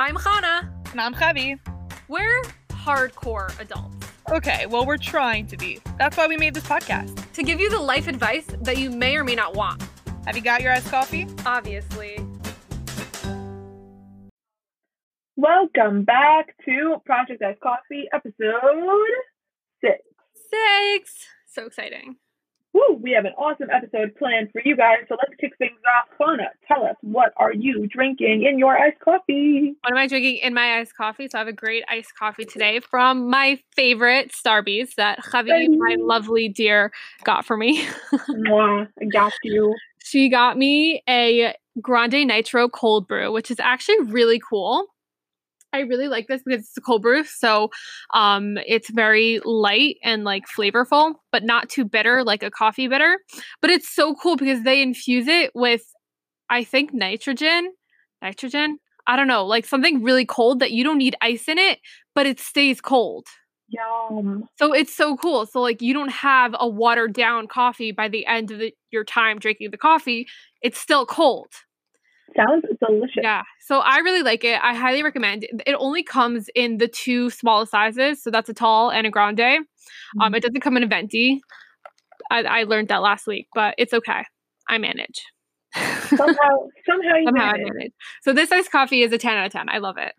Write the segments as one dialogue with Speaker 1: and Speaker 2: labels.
Speaker 1: I'm Hannah.
Speaker 2: And I'm Javi.
Speaker 1: We're hardcore adults.
Speaker 2: Okay, well, we're trying to be. That's why we made this podcast.
Speaker 1: To give you the life advice that you may or may not want.
Speaker 2: Have you got your iced coffee?
Speaker 1: Obviously.
Speaker 3: Welcome back to Project Iced Coffee, episode six.
Speaker 1: Six. So exciting.
Speaker 3: Woo, we have an awesome episode planned for you guys. So let's kick things off. Fauna, tell us what are you drinking in your iced coffee?
Speaker 1: What am I drinking in my iced coffee? So I have a great iced coffee today from my favorite Starbucks that Javi, my lovely dear, got for me.
Speaker 3: Mwah, I got you.
Speaker 1: She got me a Grande Nitro cold brew, which is actually really cool. I really like this because it's a cold brew, so um, it's very light and like flavorful, but not too bitter like a coffee bitter. But it's so cool because they infuse it with, I think, nitrogen, nitrogen. I don't know, like something really cold that you don't need ice in it, but it stays cold.
Speaker 3: Yum.
Speaker 1: So it's so cool. So like you don't have a watered down coffee by the end of the, your time drinking the coffee. It's still cold.
Speaker 3: Sounds delicious.
Speaker 1: Yeah. So I really like it. I highly recommend it. It only comes in the two smallest sizes. So that's a tall and a grande.
Speaker 3: Mm-hmm.
Speaker 1: Um, it doesn't come in a venti. I, I learned that last week, but it's okay. I manage.
Speaker 3: Somehow, somehow you
Speaker 1: Somehow I
Speaker 3: manage.
Speaker 1: manage. So this iced coffee is a 10 out of 10. I love it.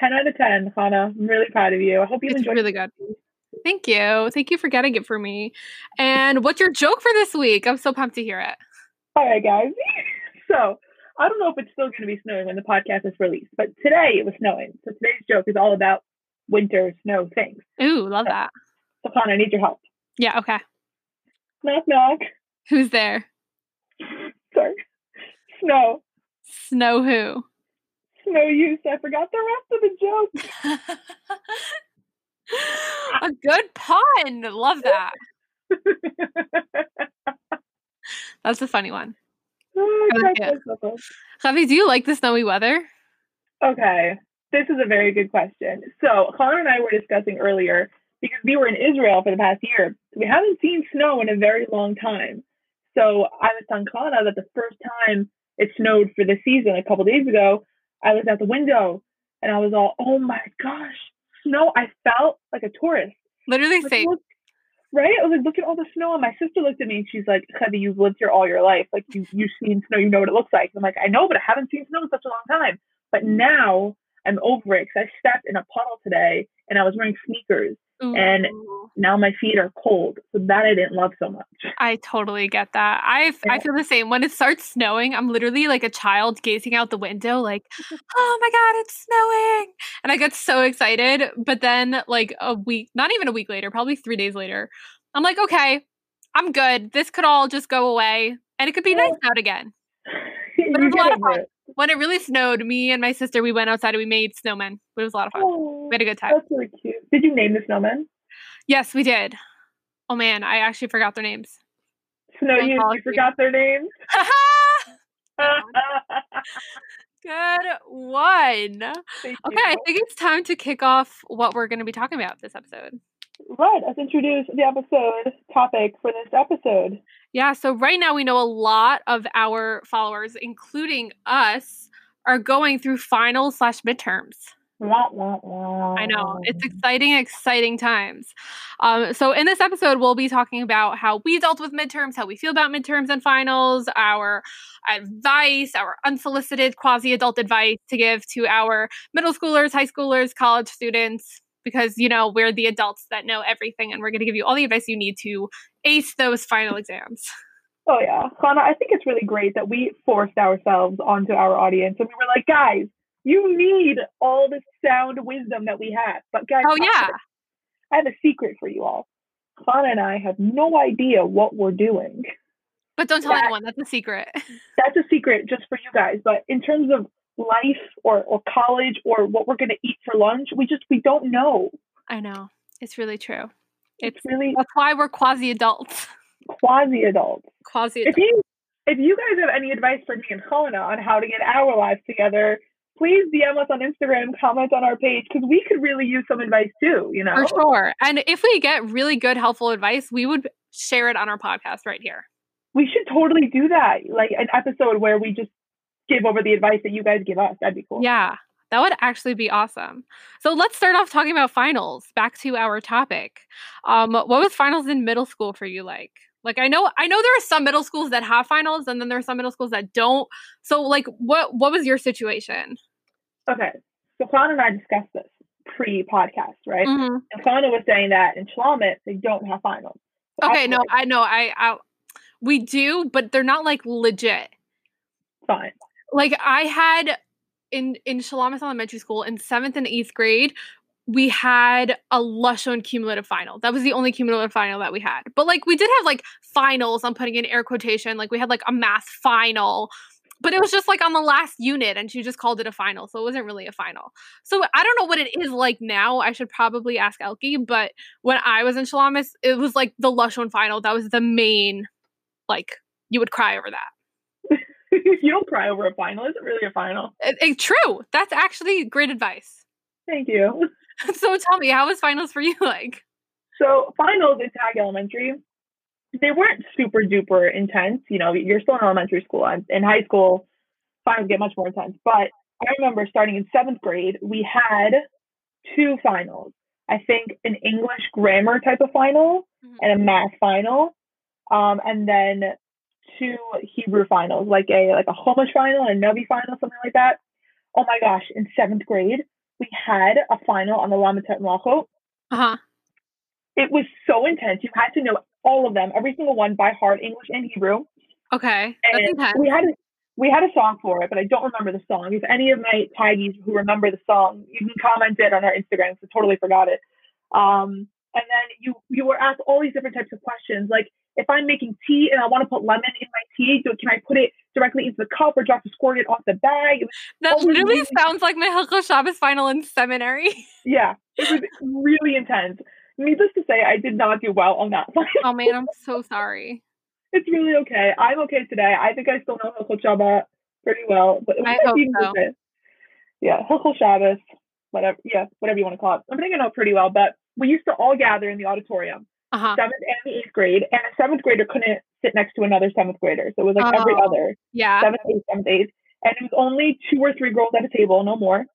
Speaker 3: 10 out of 10, Hannah. I'm really proud of you. I hope you
Speaker 1: It's
Speaker 3: enjoyed
Speaker 1: really good. Thank you. Thank you for getting it for me. And what's your joke for this week? I'm so pumped to hear it.
Speaker 3: All right, guys. so I don't know if it's still going to be snowing when the podcast is released, but today it was snowing. So today's joke is all about winter snow things.
Speaker 1: Ooh, love that.
Speaker 3: So Hannah, I need your help.
Speaker 1: Yeah, okay.
Speaker 3: Knock, knock.
Speaker 1: Who's there?
Speaker 3: Sorry. Snow.
Speaker 1: Snow who?
Speaker 3: Snow use. I forgot the rest of the joke.
Speaker 1: a good pun. Love that. That's a funny one.
Speaker 3: Oh,
Speaker 1: I like
Speaker 3: I
Speaker 1: it.
Speaker 3: cracked myself.
Speaker 1: Javi, do you like the snowy weather?
Speaker 3: Okay, this is a very good question. So Connor and I were discussing earlier because we were in Israel for the past year. We haven't seen snow in a very long time. So I was telling Connor that the first time it snowed for the season a couple days ago, I was at the window and I was all, "Oh my gosh, snow!" I felt like a tourist.
Speaker 1: Literally
Speaker 3: Like,
Speaker 1: same.
Speaker 3: Right? I was like, look at all the snow. And my sister looked at me and she's like, Heather, you've lived here all your life. Like you you've seen snow, you know what it looks like. I'm like, I know, but I haven't seen snow in such a long time. But now I'm over it because I stepped in a puddle today and I was wearing sneakers. And- Now my feet are cold. So that I didn't love so much.
Speaker 1: I totally get that. I
Speaker 3: Yeah.
Speaker 1: feel the same. When it starts snowing, I'm literally like a child gazing out the window, like, "Oh my god, it's snowing!" And I get so excited. But then, like a week, not even a week later, probably three days later, I'm like, "Okay, I'm good. This could all just go away, and it could be
Speaker 3: Yeah.
Speaker 1: nice out again." But it was a lot of fun.
Speaker 3: it.
Speaker 1: When it really snowed, me and my sister we went outside and we made snowmen. It was a lot of fun.
Speaker 3: Oh,
Speaker 1: We had a good time.
Speaker 3: that's really cute. Did you name the snowman?
Speaker 1: Yes, we did. Oh man, I actually forgot their names.
Speaker 3: Snow you, you forgot their names.
Speaker 1: Good one.
Speaker 3: Thank
Speaker 1: Okay, I think it's time to kick off what we're going to be talking about this episode.
Speaker 3: Right, let's introduce the episode topic for this episode.
Speaker 1: Yeah, so right now we know a lot of our followers, including us, are going through final slash midterms. I know it's exciting, exciting times. Um, so in this episode, we'll be talking about how we dealt with midterms, how we feel about midterms and finals, our advice, our unsolicited quasi-adult advice to give to our middle schoolers, high schoolers, college students, because you know we're the adults that know everything, and we're going to give you all the advice you need to ace those final exams.
Speaker 3: Oh yeah, Hannah, I think it's really great that we forced ourselves onto our audience and we were like, guys, you need all the sound wisdom that we have. But guys,
Speaker 1: Oh
Speaker 3: I have
Speaker 1: yeah,
Speaker 3: a- I have a secret for you all. Hannah and I have no idea what we're doing.
Speaker 1: but don't tell
Speaker 3: that-
Speaker 1: anyone. That's a secret.
Speaker 3: That's a secret just for you guys. But in terms of life or, or college or what we're gonna eat for lunch, we just we don't know.
Speaker 1: I know it's really true.
Speaker 3: It's
Speaker 1: It's
Speaker 3: really
Speaker 1: that's why we're quasi adults.
Speaker 3: quasi adults.
Speaker 1: Quasi
Speaker 3: if you if you guys have any advice for me and Hannah on how to get our lives together, please DM us on Instagram, comment on our page because we could really use some advice too. You know,
Speaker 1: For sure. And if we get really good, helpful advice, we would share it on our podcast right here.
Speaker 3: we should totally do that. Like an episode where we just give over the advice that you guys give us. That'd be cool.
Speaker 1: Yeah, That would actually be awesome. So let's start off talking about finals. Back to our topic. Um, what was finals in middle school for you like? Like I know I know there are some middle schools that have finals and then there are some middle schools that don't. So like what what was your situation?
Speaker 3: Okay. So Fauna and I discussed this pre-podcast, right?
Speaker 1: Mhm.
Speaker 3: And Fauna was saying that in Shlamit they don't have finals. So
Speaker 1: Okay, no,
Speaker 3: like,
Speaker 1: I know. I, I we do, but they're not like legit.
Speaker 3: fine.
Speaker 1: Like I had in in Shalamis Elementary School in seventh and eighth grade, we had a Lashon cumulative final. That was the only cumulative final that we had. But like we did have like finals. I'm putting in air quotation. Like we had like a math final, but it was just like on the last unit, and she just called it a final, so it wasn't really a final. So I don't know what it is like now. I should probably ask Elke. But when I was in Shalamis, it was like the Lashon final. That was the main, like you would cry over that.
Speaker 3: you don't cry over a final. Is it really a final?
Speaker 1: It- it- true. That's actually great advice.
Speaker 3: Thank you.
Speaker 1: so tell me, how was finals for you like?
Speaker 3: So finals at Tag Elementary, they weren't super duper intense. You know, you're still in elementary school. and In high school, finals get much more intense. But I remember starting in seventh grade, we had two finals. I think an English grammar type of final
Speaker 1: Mhm.
Speaker 3: and a math final, um, and then two Hebrew finals, like a like a Chumash final and a Navi final, something like that. Oh my gosh! In seventh grade, we had a final on the Lamed Tet Melachot
Speaker 1: Uh-huh.
Speaker 3: it was so intense. You had to know all of them, every single one by heart, English and Hebrew.
Speaker 1: Okay. That's
Speaker 3: And
Speaker 1: intense.
Speaker 3: we had a, we had a song for it, but I don't remember the song. If any of my taggies who remember the song, you can comment it on our Instagram. So totally forgot it. Um, and then you you were asked all these different types of questions, like if I'm making tea and I want to put lemon in my tea, do, can I put it directly into the cup or do I have to squirt it off the bag?
Speaker 1: That literally
Speaker 3: really-
Speaker 1: sounds like my Hilchot Shabbos final in seminary.
Speaker 3: yeah, it was really intense. Needless to say, I did not do well on that one.
Speaker 1: oh man, I'm so sorry.
Speaker 3: It's really okay. I'm okay today. I think I still know Hilchot Shabbat pretty well. But
Speaker 1: I hope so.
Speaker 3: Yeah, Hilchot Shabbos, whatever. Yeah, whatever you want to call it. I think I know it pretty well. But we used to all gather in the auditorium,
Speaker 1: Uh-huh.
Speaker 3: seventh and the eighth grade, and a seventh grader couldn't sit next to another seventh grader. So it was like every
Speaker 1: Oh.
Speaker 3: other
Speaker 1: Yeah.
Speaker 3: seventh, eighth, seventh, eighth, and it was only two or three girls at a table, no more.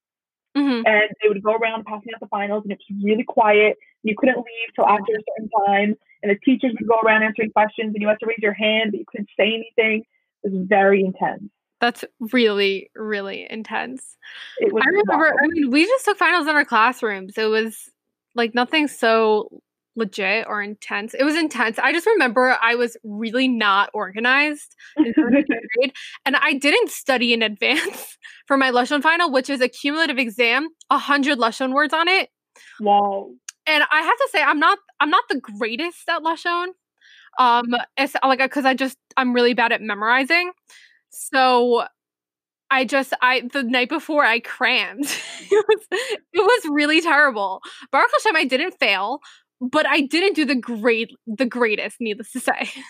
Speaker 1: hmm
Speaker 3: And they would go around passing out the finals, and it was really quiet. You couldn't leave till after a certain time, and the teachers would go around answering questions, and you had to raise your hand, but you couldn't say anything. It was very intense.
Speaker 1: That's really, really intense.
Speaker 3: It was
Speaker 1: I remember,
Speaker 3: wild.
Speaker 1: I mean, we just took finals in our classrooms. It was like nothing so legit or intense. It was intense. I just remember I was really not organized in seventh and grade, and I didn't study in advance for my Lashon final, which is a cumulative exam, a hundred Lashon words on it.
Speaker 3: wow.
Speaker 1: and I have to say I'm not I'm not the greatest at lashon. Um, it's like because I just I'm really bad at memorizing. So I just I the night before I crammed. it was it was really terrible. Baruch Hashem, I didn't fail, but I didn't do the great the greatest. Needless to say.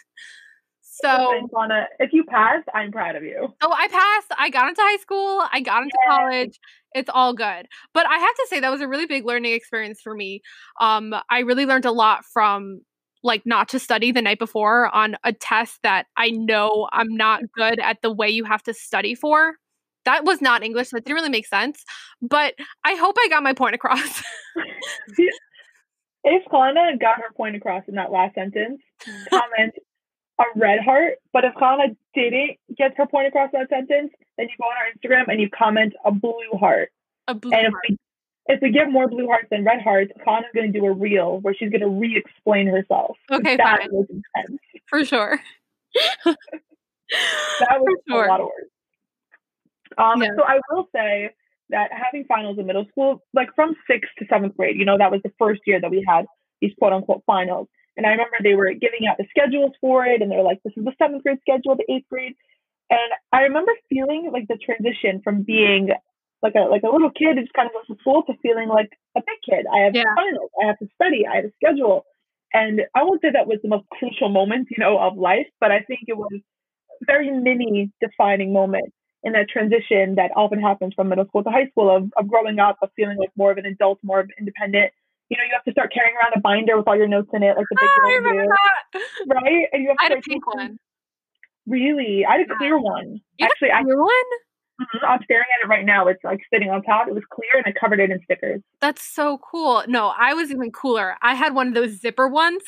Speaker 1: So
Speaker 3: Donna, if you passed, I'm proud of you.
Speaker 1: Oh, I passed. I got into high school. I got into
Speaker 3: Yay.
Speaker 1: college. It's all good. But I have to say that was a really big learning experience for me. Um, I really learned a lot from like not to study the night before on a test that I know I'm not good at the way you have to study for. That was not English. That didn't really make sense. But I hope I got my point across.
Speaker 3: If Kana got her point across in that last sentence, comment a red heart. But if Kana didn't get her point across in that sentence, then you go on our Instagram and you comment a blue heart.
Speaker 1: a blue
Speaker 3: And if
Speaker 1: heart.
Speaker 3: we if we get more blue hearts than red hearts, Kana's going to do a reel where she's going to re-explain herself.
Speaker 1: Okay,
Speaker 3: that
Speaker 1: fine.
Speaker 3: was intense.
Speaker 1: for sure.
Speaker 3: That was
Speaker 1: sure.
Speaker 3: a lot of words. Um,
Speaker 1: Yeah.
Speaker 3: So I will say that having finals in middle school, like from sixth to seventh grade, you know, that was the first year that we had these quote unquote finals. And I remember they were giving out the schedules for it, and they're like, "This is the seventh grade schedule, the eighth grade." And I remember feeling like the transition from being like a like a little kid who just kind of goes to school to feeling like a big kid. I have
Speaker 1: Yeah.
Speaker 3: finals, I have to study, I have a schedule, and I won't say that was the most crucial moment, you know, of life, but I think it was a very mini defining moment in that transition that often happens from middle school to high school of, of growing up, of feeling like more of an adult, more of an independent. You know, you have to start carrying around a binder with all your notes in it, like the big
Speaker 1: I remember that.
Speaker 3: right? And you have
Speaker 1: I
Speaker 3: to
Speaker 1: had a pink one.
Speaker 3: Really, I had a
Speaker 1: Yeah.
Speaker 3: clear one.
Speaker 1: You had
Speaker 3: Actually, I
Speaker 1: Blue one?
Speaker 3: Mhm, I'm staring at it right now. It's like sitting on top. It was clear and I covered it in stickers.
Speaker 1: That's so cool. No, I was even cooler. I had one of those zipper ones.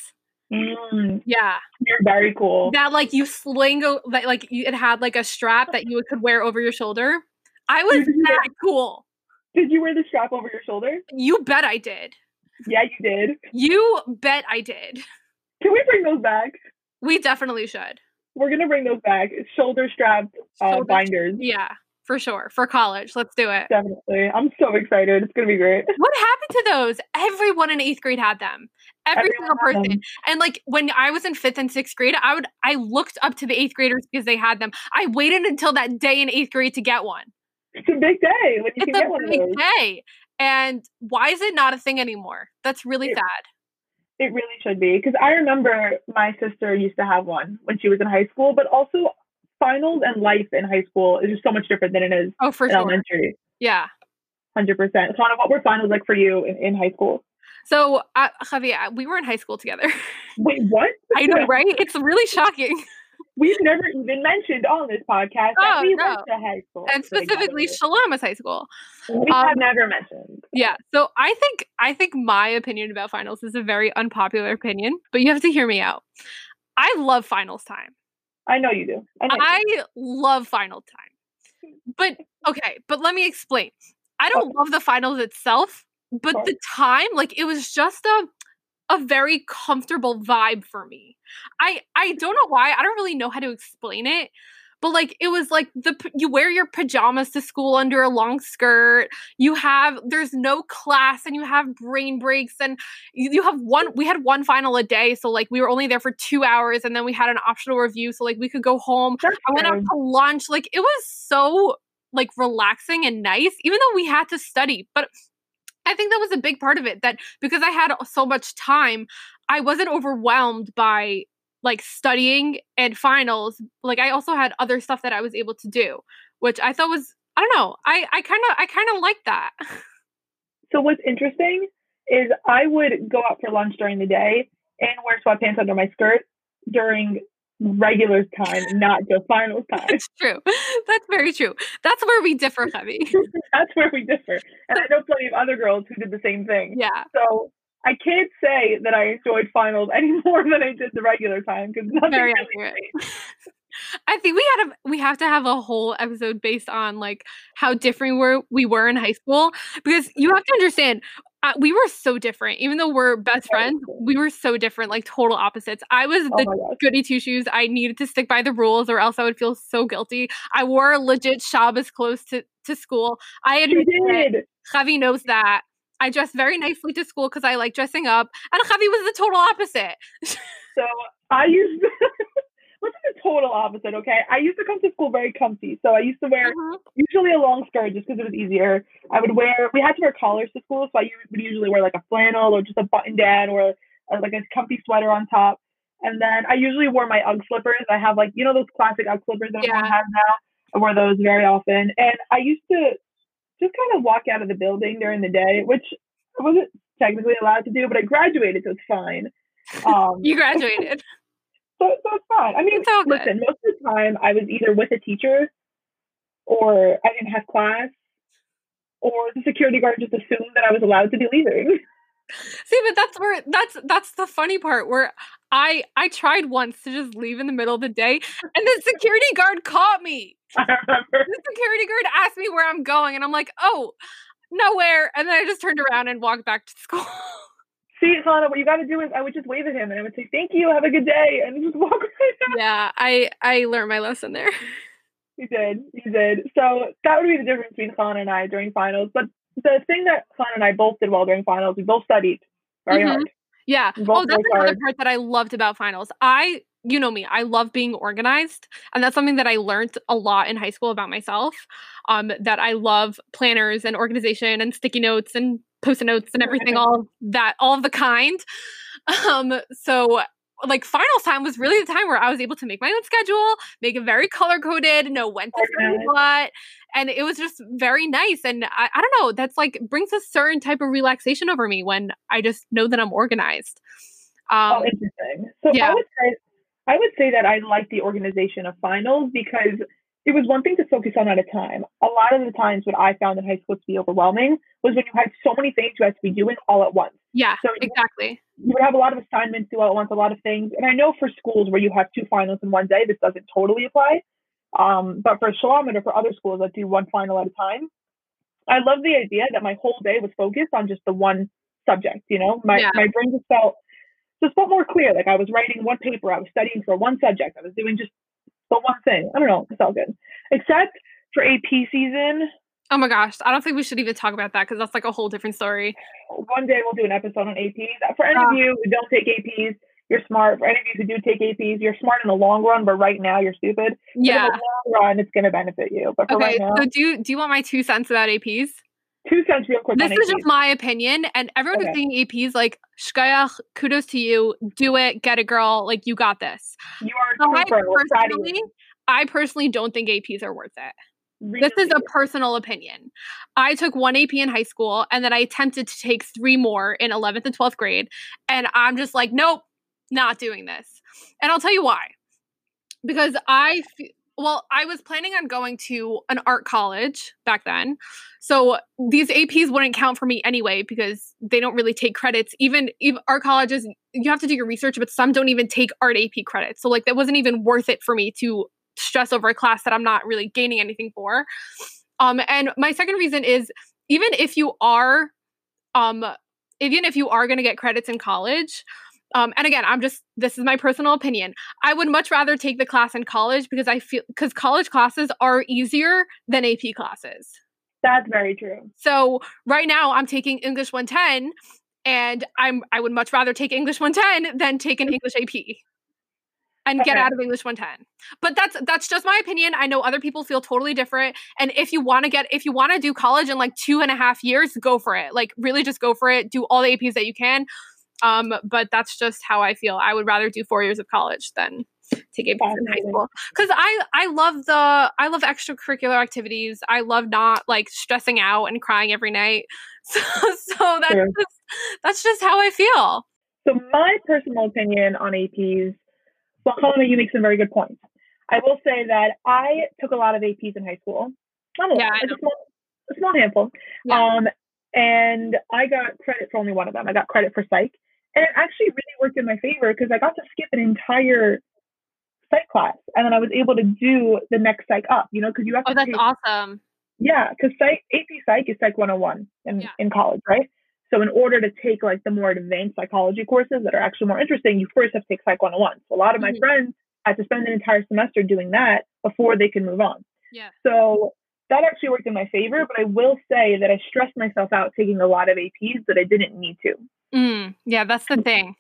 Speaker 3: Mm,
Speaker 1: Yeah.
Speaker 3: you're very cool.
Speaker 1: That like you sling that like you, it had like a strap that you could wear over your shoulder. I was that cool.
Speaker 3: Did you wear the strap over your shoulder?
Speaker 1: You bet I did.
Speaker 3: Yeah, you did.
Speaker 1: You bet I did.
Speaker 3: Can we bring those back?
Speaker 1: We definitely should.
Speaker 3: We're gonna bring those back. Shoulder strap uh,
Speaker 1: Shoulder-
Speaker 3: binders.
Speaker 1: Yeah, for sure. For college. Let's do it.
Speaker 3: Definitely. I'm so excited. It's gonna be great.
Speaker 1: What happened to those? Everyone in eighth grade had them. Every
Speaker 3: Everyone
Speaker 1: single person. And like when I was in fifth and sixth grade, I would I looked up to the eighth graders because they had them. I waited until that day in eighth grade to get one.
Speaker 3: It's a big day when you
Speaker 1: It's
Speaker 3: can get
Speaker 1: a big day. And why is it not a thing anymore? That's really
Speaker 3: Yeah.
Speaker 1: sad.
Speaker 3: It really should be because I remember my sister used to have one when she was in high school, but also finals and life in high school is just so much different than it is
Speaker 1: Oh, for
Speaker 3: in
Speaker 1: sure.
Speaker 3: elementary.
Speaker 1: Yeah.
Speaker 3: Hundred percent. Sana, what were finals like for you in, in high school?
Speaker 1: So, uh, Javier, we were in high school together.
Speaker 3: Wait, what?
Speaker 1: I know, right? It's really shocking.
Speaker 3: We've never even mentioned on this podcast that
Speaker 1: Oh,
Speaker 3: we
Speaker 1: no.
Speaker 3: went to high school.
Speaker 1: And specifically, Shaloma's high school.
Speaker 3: we
Speaker 1: um,
Speaker 3: have never mentioned.
Speaker 1: Yeah. So I think I think my opinion about finals is a very unpopular opinion, but you have to hear me out. I love finals time.
Speaker 3: I know you do. I know you
Speaker 1: I love final time. But okay, but let me explain. I don't love the finals itself, but the time, like it was just a a very comfortable vibe for me. I I don't know why. I don't really know how to explain it. But like it was like the you wear your pajamas to school under a long skirt. You have there's no class and you have brain breaks and you, you have one we had one final a day so like we were only there for 2 hours and then we had an optional review so like we could go home
Speaker 3: That's
Speaker 1: I went out to lunch. Like it was so like relaxing and nice, even though we had to study. But I think that was a big part of it that because I had so much time, I wasn't overwhelmed by like studying and finals. Like I also had other stuff that I was able to do, which I thought was I don't know. I I kind of I kind of like that.
Speaker 3: So what's interesting is I would go out for lunch during the day and wear sweatpants under my skirt during regular time, not just finals time.
Speaker 1: It's true. That's very true. That's where we differ, Heavy.
Speaker 3: That's where we differ. And I know plenty of other girls who did the same thing.
Speaker 1: Yeah.
Speaker 3: So I can't say that I enjoyed finals any more than I did the regular time because nothing
Speaker 1: Very
Speaker 3: really.
Speaker 1: I think we had a we have to have a whole episode based on like how different we were we were in high school because you have to understand uh, we were so different even though we're best friends we were so different like total opposites. I was
Speaker 3: Oh
Speaker 1: the
Speaker 3: gosh.
Speaker 1: goody two shoes I needed to stick by the rules or else I would feel so guilty. I wore legit Shabbos clothes to to school. I admit it
Speaker 3: did.
Speaker 1: Javi knows that. I dressed very nicely to school because I like dressing up and Javi was the total opposite.
Speaker 3: So I used what's the total opposite, okay? I used to come to school very comfy. So I used to wear
Speaker 1: Mhm.
Speaker 3: usually a long skirt just because it was easier. I would wear we had to wear collars to school, so I would usually wear like a flannel or just a button down or uh, like a comfy sweater on top. And then I usually wore my UGG slippers. I have like you know those classic UGG slippers that everyone
Speaker 1: Yeah.
Speaker 3: has now. I wore those very often, and I used to just kind of walk out of the building during the day, which I wasn't technically allowed to do, but I graduated, so it's fine. Um,
Speaker 1: you graduated
Speaker 3: so, so it's fine. I mean,
Speaker 1: It's all good.
Speaker 3: listen, most of the time I was either with a teacher or I didn't have class or the security guard just assumed that I was allowed to be leaving.
Speaker 1: See, but that's where that's that's the funny part where I I tried once to just leave in the middle of the day and the security guard caught me.
Speaker 3: I remember.
Speaker 1: The security guard asked me where I'm going and I'm like, "Oh, nowhere." And then I just turned around and walked back to school.
Speaker 3: See, Hannah, what you got to do is I would just wave at him and I would say, thank you, have a good day, and just walk right out.
Speaker 1: yeah, I I learned my lesson there.
Speaker 3: You did, you did. So that would be the difference between Khan and I during finals. But the thing that Khan and I both did well during finals, we both studied very
Speaker 1: Mhm.
Speaker 3: hard.
Speaker 1: Yeah.
Speaker 3: Both
Speaker 1: Oh, that's another
Speaker 3: hard.
Speaker 1: part that I loved about finals. I, you know me, I love being organized, and that's something that I learned a lot in high school about myself. Um, that I love planners and organization and sticky notes and post-it notes and everything, all that, all of the kind. Um, so like finals time was really the time where I was able to make my own schedule, make it very color coded, know when to study
Speaker 3: Organized.
Speaker 1: what, and it was just very nice. And I, I don't know, that's like brings a certain type of relaxation over me when I just know that I'm organized. Um,
Speaker 3: oh, interesting. So
Speaker 1: yeah.
Speaker 3: I would say I would say that I like the organization of finals because it was one thing to focus on at a time. A lot of the times, what I found in high school to be overwhelming was when you had so many things you had to be doing all at once.
Speaker 1: Yeah,
Speaker 3: So-
Speaker 1: exactly.
Speaker 3: You would have a lot of assignments due all at once, a lot of things. And I know for schools where you have two finals in one day, this doesn't totally apply. Um, but for Shalom or for other schools that do one final at a time, I love the idea that my whole day was focused on just the one subject. You know, my
Speaker 1: Yeah.
Speaker 3: my brain just felt just felt more clear. Like I was writing one paper, I was studying for one subject, I was doing just the one thing. I don't know, It's all good. Except for AP season,
Speaker 1: Oh my gosh, I don't think we should even talk about that because that's like a whole different story.
Speaker 3: one day we'll do an episode on APs. For any
Speaker 1: Ah.
Speaker 3: of you who don't take APs, you're smart. For any of you who do take APs, you're smart in the long run, but right now you're stupid. But
Speaker 1: Yeah.
Speaker 3: in the long run, it's going to benefit you. But for
Speaker 1: Okay.
Speaker 3: right now,
Speaker 1: So do you, do you want my two cents about APs?
Speaker 3: Two cents real quick
Speaker 1: This is just my opinion, and everyone who's
Speaker 3: Okay.
Speaker 1: taking APs, like shkayach, kudos to you. Do it, get a girl. Like you got this.
Speaker 3: you are
Speaker 1: So I
Speaker 3: trooper. We're proud of
Speaker 1: personally. I personally don't think APs are worth it.
Speaker 3: Really?
Speaker 1: This is a personal opinion. I took one AP in high school and then I attempted to take three more in 11th and 12th grade. And I'm just like, nope, not doing this. And I'll tell you why. Because I, f- well, I was planning on going to an art college back then. So these APs wouldn't count for me anyway because they don't really take credits. Even, even art colleges, you have to do your research, but some don't even take art AP credits. So like that wasn't even worth it for me to stress over a class that I'm not really gaining anything for. Um, and my second reason is even if you are, um, even if you are going to get credits in college, um, and again, I'm just this is my personal opinion. I would much rather take the class in college because I feel because college classes are easier than AP classes.
Speaker 3: That's very true.
Speaker 1: So right now I'm taking English 110 and I'm I would much rather take English 110 than take an English AP and get out of English 110. But that's that's just my opinion. I know other people feel totally different. And if you want to get if you want to do college in like two and a half years, go for it. Like really just go for it. Do all the APs that you can. Um, but that's just how I feel. I would rather do four years of college than take APs in high school because I I love the I love extracurricular activities. I love not like stressing out and crying every night. So so that's
Speaker 3: True.
Speaker 1: just that's just how I feel.
Speaker 3: So my personal opinion on APs, well, Colin, you make some very good points. I will say that I took a lot of APs in high school. Not a
Speaker 1: Yeah,
Speaker 3: like a small, a small handful.
Speaker 1: Yeah.
Speaker 3: Um, and I got credit for only one of them. I got credit for psych, and it actually really worked in my favor because I got to skip an entire psych class, and then I was able to do the next psych up. You know, because you have
Speaker 1: Oh,
Speaker 3: to
Speaker 1: that's
Speaker 3: take
Speaker 1: awesome.
Speaker 3: yeah, because psych AP Psych is Psych 101 in,
Speaker 1: Yeah.
Speaker 3: in college, right? So in order to take like the more advanced psychology courses that are actually more interesting, you first have to take Psych 101. So a lot of my
Speaker 1: Mhm.
Speaker 3: friends had to spend an entire semester doing that before they can move on.
Speaker 1: Yeah.
Speaker 3: So that actually worked in my favor, but I will say that I stressed myself out taking a lot of APs that I didn't need to.
Speaker 1: Mm, yeah, that's the thing.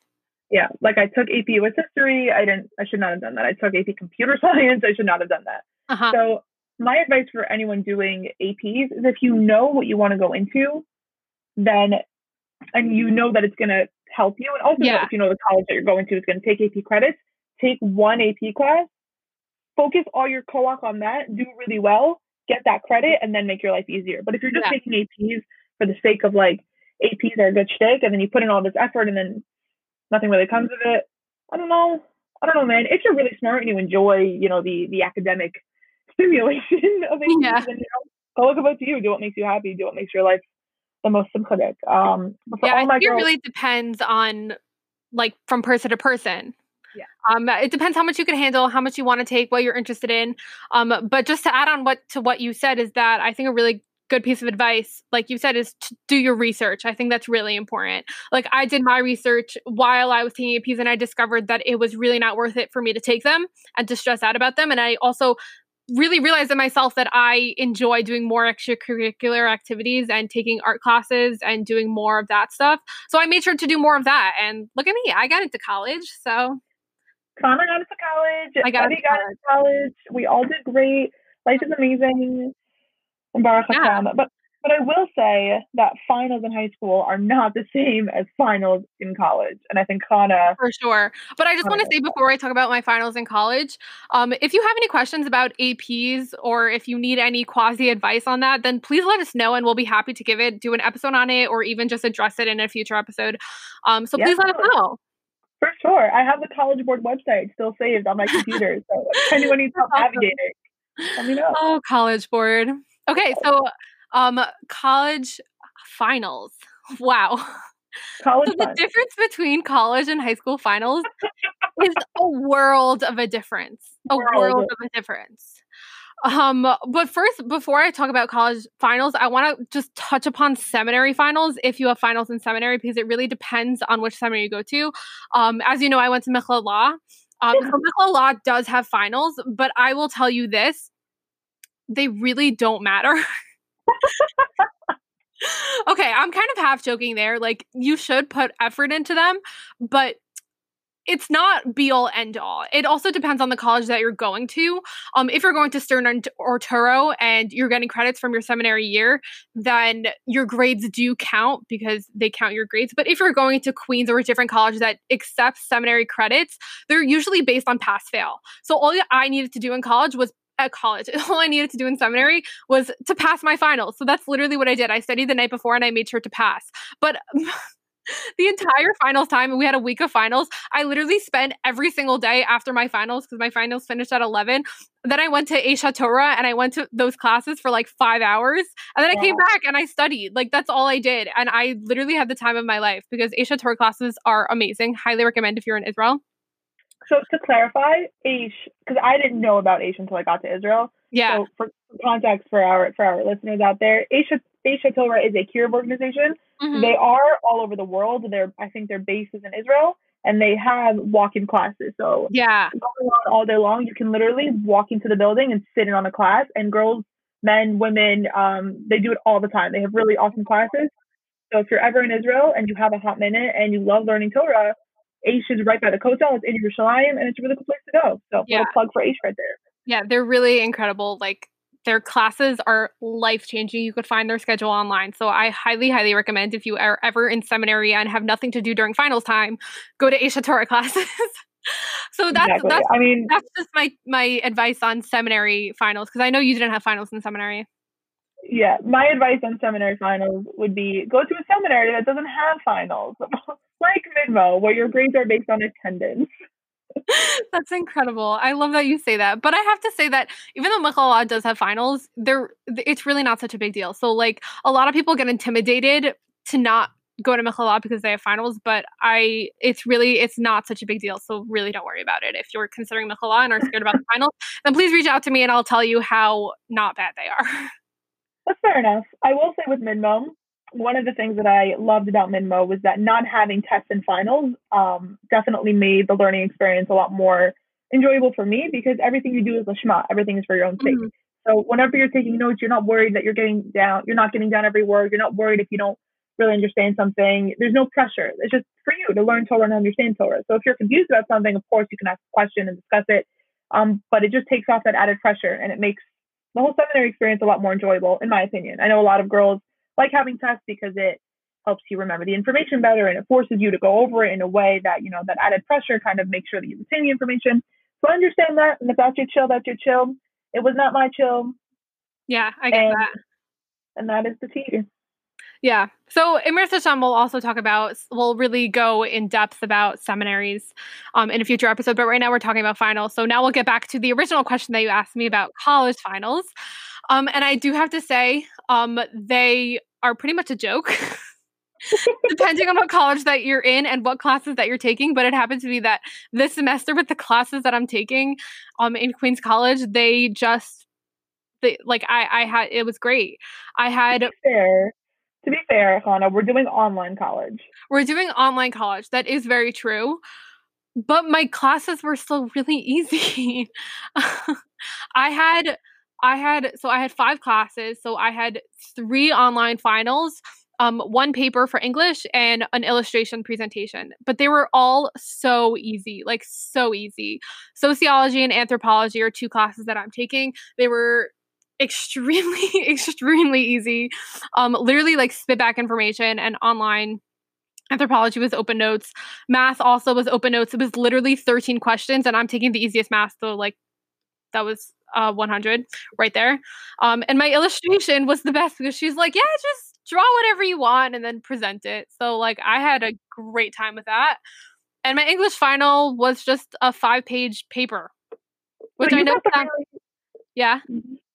Speaker 3: Yeah, like I took AP US history. I didn't. I should not have done that. I took AP computer science. I should not have done that.
Speaker 1: Uh-huh.
Speaker 3: So my advice for anyone doing APs is if you know what you want to go into, then and you know that it's going to help you, and also
Speaker 1: Yeah.
Speaker 3: if you know the college that you're going to is going to take AP credits, take one AP class, focus all your co-op on that, do really well, get that credit, and then make your life easier. But if you're just
Speaker 1: Yeah.
Speaker 3: taking APs for the sake of like APs are a good shtick, and then you put in all this effort and then nothing really comes of it, I don't know. I don't know, man. If you're really smart and you enjoy, you know, the the academic stimulation of APs,
Speaker 1: Yeah.
Speaker 3: then you know, go look about you. Do what makes you happy. Do what makes your life the most sympathetic. Um, but for
Speaker 1: Yeah, I
Speaker 3: my
Speaker 1: it
Speaker 3: girls,
Speaker 1: really depends on like from person to person.
Speaker 3: Yeah.
Speaker 1: Um, it depends how much you can handle, how much you want to take, what you're interested in. Um, but just to add on what to what you said is that I think a really good piece of advice, like you said, is to do your research. I think that's really important. Like I did my research while I was taking APs, and I discovered that it was really not worth it for me to take them and to stress out about them. And I also really realized in myself that I enjoy doing more extracurricular activities and taking art classes and doing more of that stuff. So I made sure to do more of that. And look at me, I got into college. So
Speaker 3: Connor got into college.
Speaker 1: I got into
Speaker 3: got into college. We all did great. Life is amazing.
Speaker 1: Yeah.
Speaker 3: But but I will say that finals in high school are not the same as finals in college. And I think Kana
Speaker 1: for sure. But I just want to say before I talk about my finals in college, um, if you have any questions about APs or if you need any quasi advice on that, then please let us know and we'll be happy to give it, do an episode on it, or even just address it in a future episode. Um, so
Speaker 3: Yeah,
Speaker 1: please let us know.
Speaker 3: for sure. I have the college board website still saved on my computer. So if anyone needs help
Speaker 1: awesome.
Speaker 3: navigating, Let me know.
Speaker 1: Oh, college board. Okay, so um college finals. Wow.
Speaker 3: College
Speaker 1: So the
Speaker 3: fun.
Speaker 1: difference between college and high school finals is a world of a difference. A
Speaker 3: World.
Speaker 1: world of a difference. Um, but first, before I talk about college finals, I want to just touch upon seminary finals if you have finals in seminary, because it really depends on which seminary you go to. Um, as you know, I went to Michlalah. Um, so Michlalah does have finals, but I will tell you this: they really don't matter. okay, I'm kind of half joking there. Like, you should put effort into them, but it's not be all end all. It also depends on the college that you're going to. Um, if you're going to Stern or Touro and you're getting credits from your seminary year, then your grades do count because they count your grades. But if you're going to Queens or a different college that accepts seminary credits, they're usually based on pass fail. So all I needed to do in college was at college. All I needed to do in seminary was to pass my finals. So that's literally what I did. I studied the night before and I made sure to pass. But the entire finals time, and we had a week of finals, I literally spent every single day after my finals, because my finals finished at 11. Then I went to Aish HaTorah and I went to those classes for like five hours. And then I came back and I studied. Like that's all I did. And I literally had the time of my life because Aish HaTorah classes are amazing. Highly recommend if you're in Israel.
Speaker 3: So to clarify, Aish, because I didn't know about Aish until I got to Israel.
Speaker 1: Yeah.
Speaker 3: So for context for our for our listeners out there, Aisha Aish HaTorah is a Kiruv organization.
Speaker 1: Mhm.
Speaker 3: They are all over the world. They're I think their base is in Israel, and they have walk-in classes. So
Speaker 1: yeah.
Speaker 3: going on all day long, you can literally walk into the building and sit in on a class. And girls, men, women, um, they do it all the time. They have really awesome classes. So if you're ever in Israel and you have a hot minute and you love learning Torah, Aish is right by the Kotel. It's in Yerushalayim, and it's a really cool place to go. So
Speaker 1: Yeah.
Speaker 3: little plug for Aish right there.
Speaker 1: Yeah, they're really incredible. Like their classes are life changing. You could find their schedule online. So I highly, highly recommend if you are ever in seminary and have nothing to do during finals time, go to Aish HaTorah classes. so that's
Speaker 3: exactly.
Speaker 1: that's
Speaker 3: I mean,
Speaker 1: that's just my my advice on seminary finals because I know you didn't have finals in seminary.
Speaker 3: Yeah, my advice on seminary finals would be go to a seminary that doesn't have finals, like Midmo, where your grades are based on attendance.
Speaker 1: That's incredible. I love that you say that. But I have to say that even though Michal does have finals, there it's really not such a big deal. So like a lot of people get intimidated to not go to Michal because they have finals, but I it's really it's not such a big deal. So really don't worry about it. If you're considering Michal and are scared about the finals, then please reach out to me and I'll tell you how not bad they are.
Speaker 3: That's fair enough. I will say with Minmo, one of the things that I loved about Minmo was that not having tests and finals um, definitely made the learning experience a lot more enjoyable for me because everything you do is lishma. Everything is for your own sake.
Speaker 1: Mhm.
Speaker 3: So whenever you're taking notes, you're not worried that you're getting down. You're not getting down every word. You're not worried if you don't really understand something. There's no pressure. It's just for you to learn Torah and understand Torah. So if you're confused about something, of course you can ask a question and discuss it. Um, but it just takes off that added pressure and it makes the whole seminary experience a lot more enjoyable, in my opinion. I know a lot of girls like having tests because it helps you remember the information better and it forces you to go over it in a way that, you know, that added pressure kind of makes sure that you retain the information. So I understand that. And if that's your chill, that's your chill. It was not my chill.
Speaker 1: Yeah, I get
Speaker 3: And,
Speaker 1: that.
Speaker 3: and that is the tea.
Speaker 1: Yeah. So Emir Sasham will also talk about, we'll really go in depth about seminaries um, in a future episode. But right now we're talking about finals. So now we'll get back to the original question that you asked me about college finals. Um, and I do have to say, um, they are pretty much a joke. Depending on what college that you're in and what classes that you're taking, but it happens to be that this semester with the classes that I'm taking um, in Queens College, they just they, like I I had it was great. I had
Speaker 3: fair, to be fair, Hannah, we're doing online college.
Speaker 1: we're doing online college. That is very true. But my classes were still really easy. I had I had so I had five classes. So I had three online finals, um one paper for English and an illustration presentation. But they were all so easy, like so easy. Sociology and anthropology are two classes that I'm taking. They were extremely extremely easy. Um literally like spit back information and online Anthropology was open notes. Math also was open notes. It was literally 13 questions, and I'm taking the easiest math. So, like, that was uh, 100 right there. Um, and my illustration was the best because she's like, yeah, just draw whatever you want and then present it. So, like, I had a great time with that. And my English final was just a five page paper, which I know sounds, Yeah.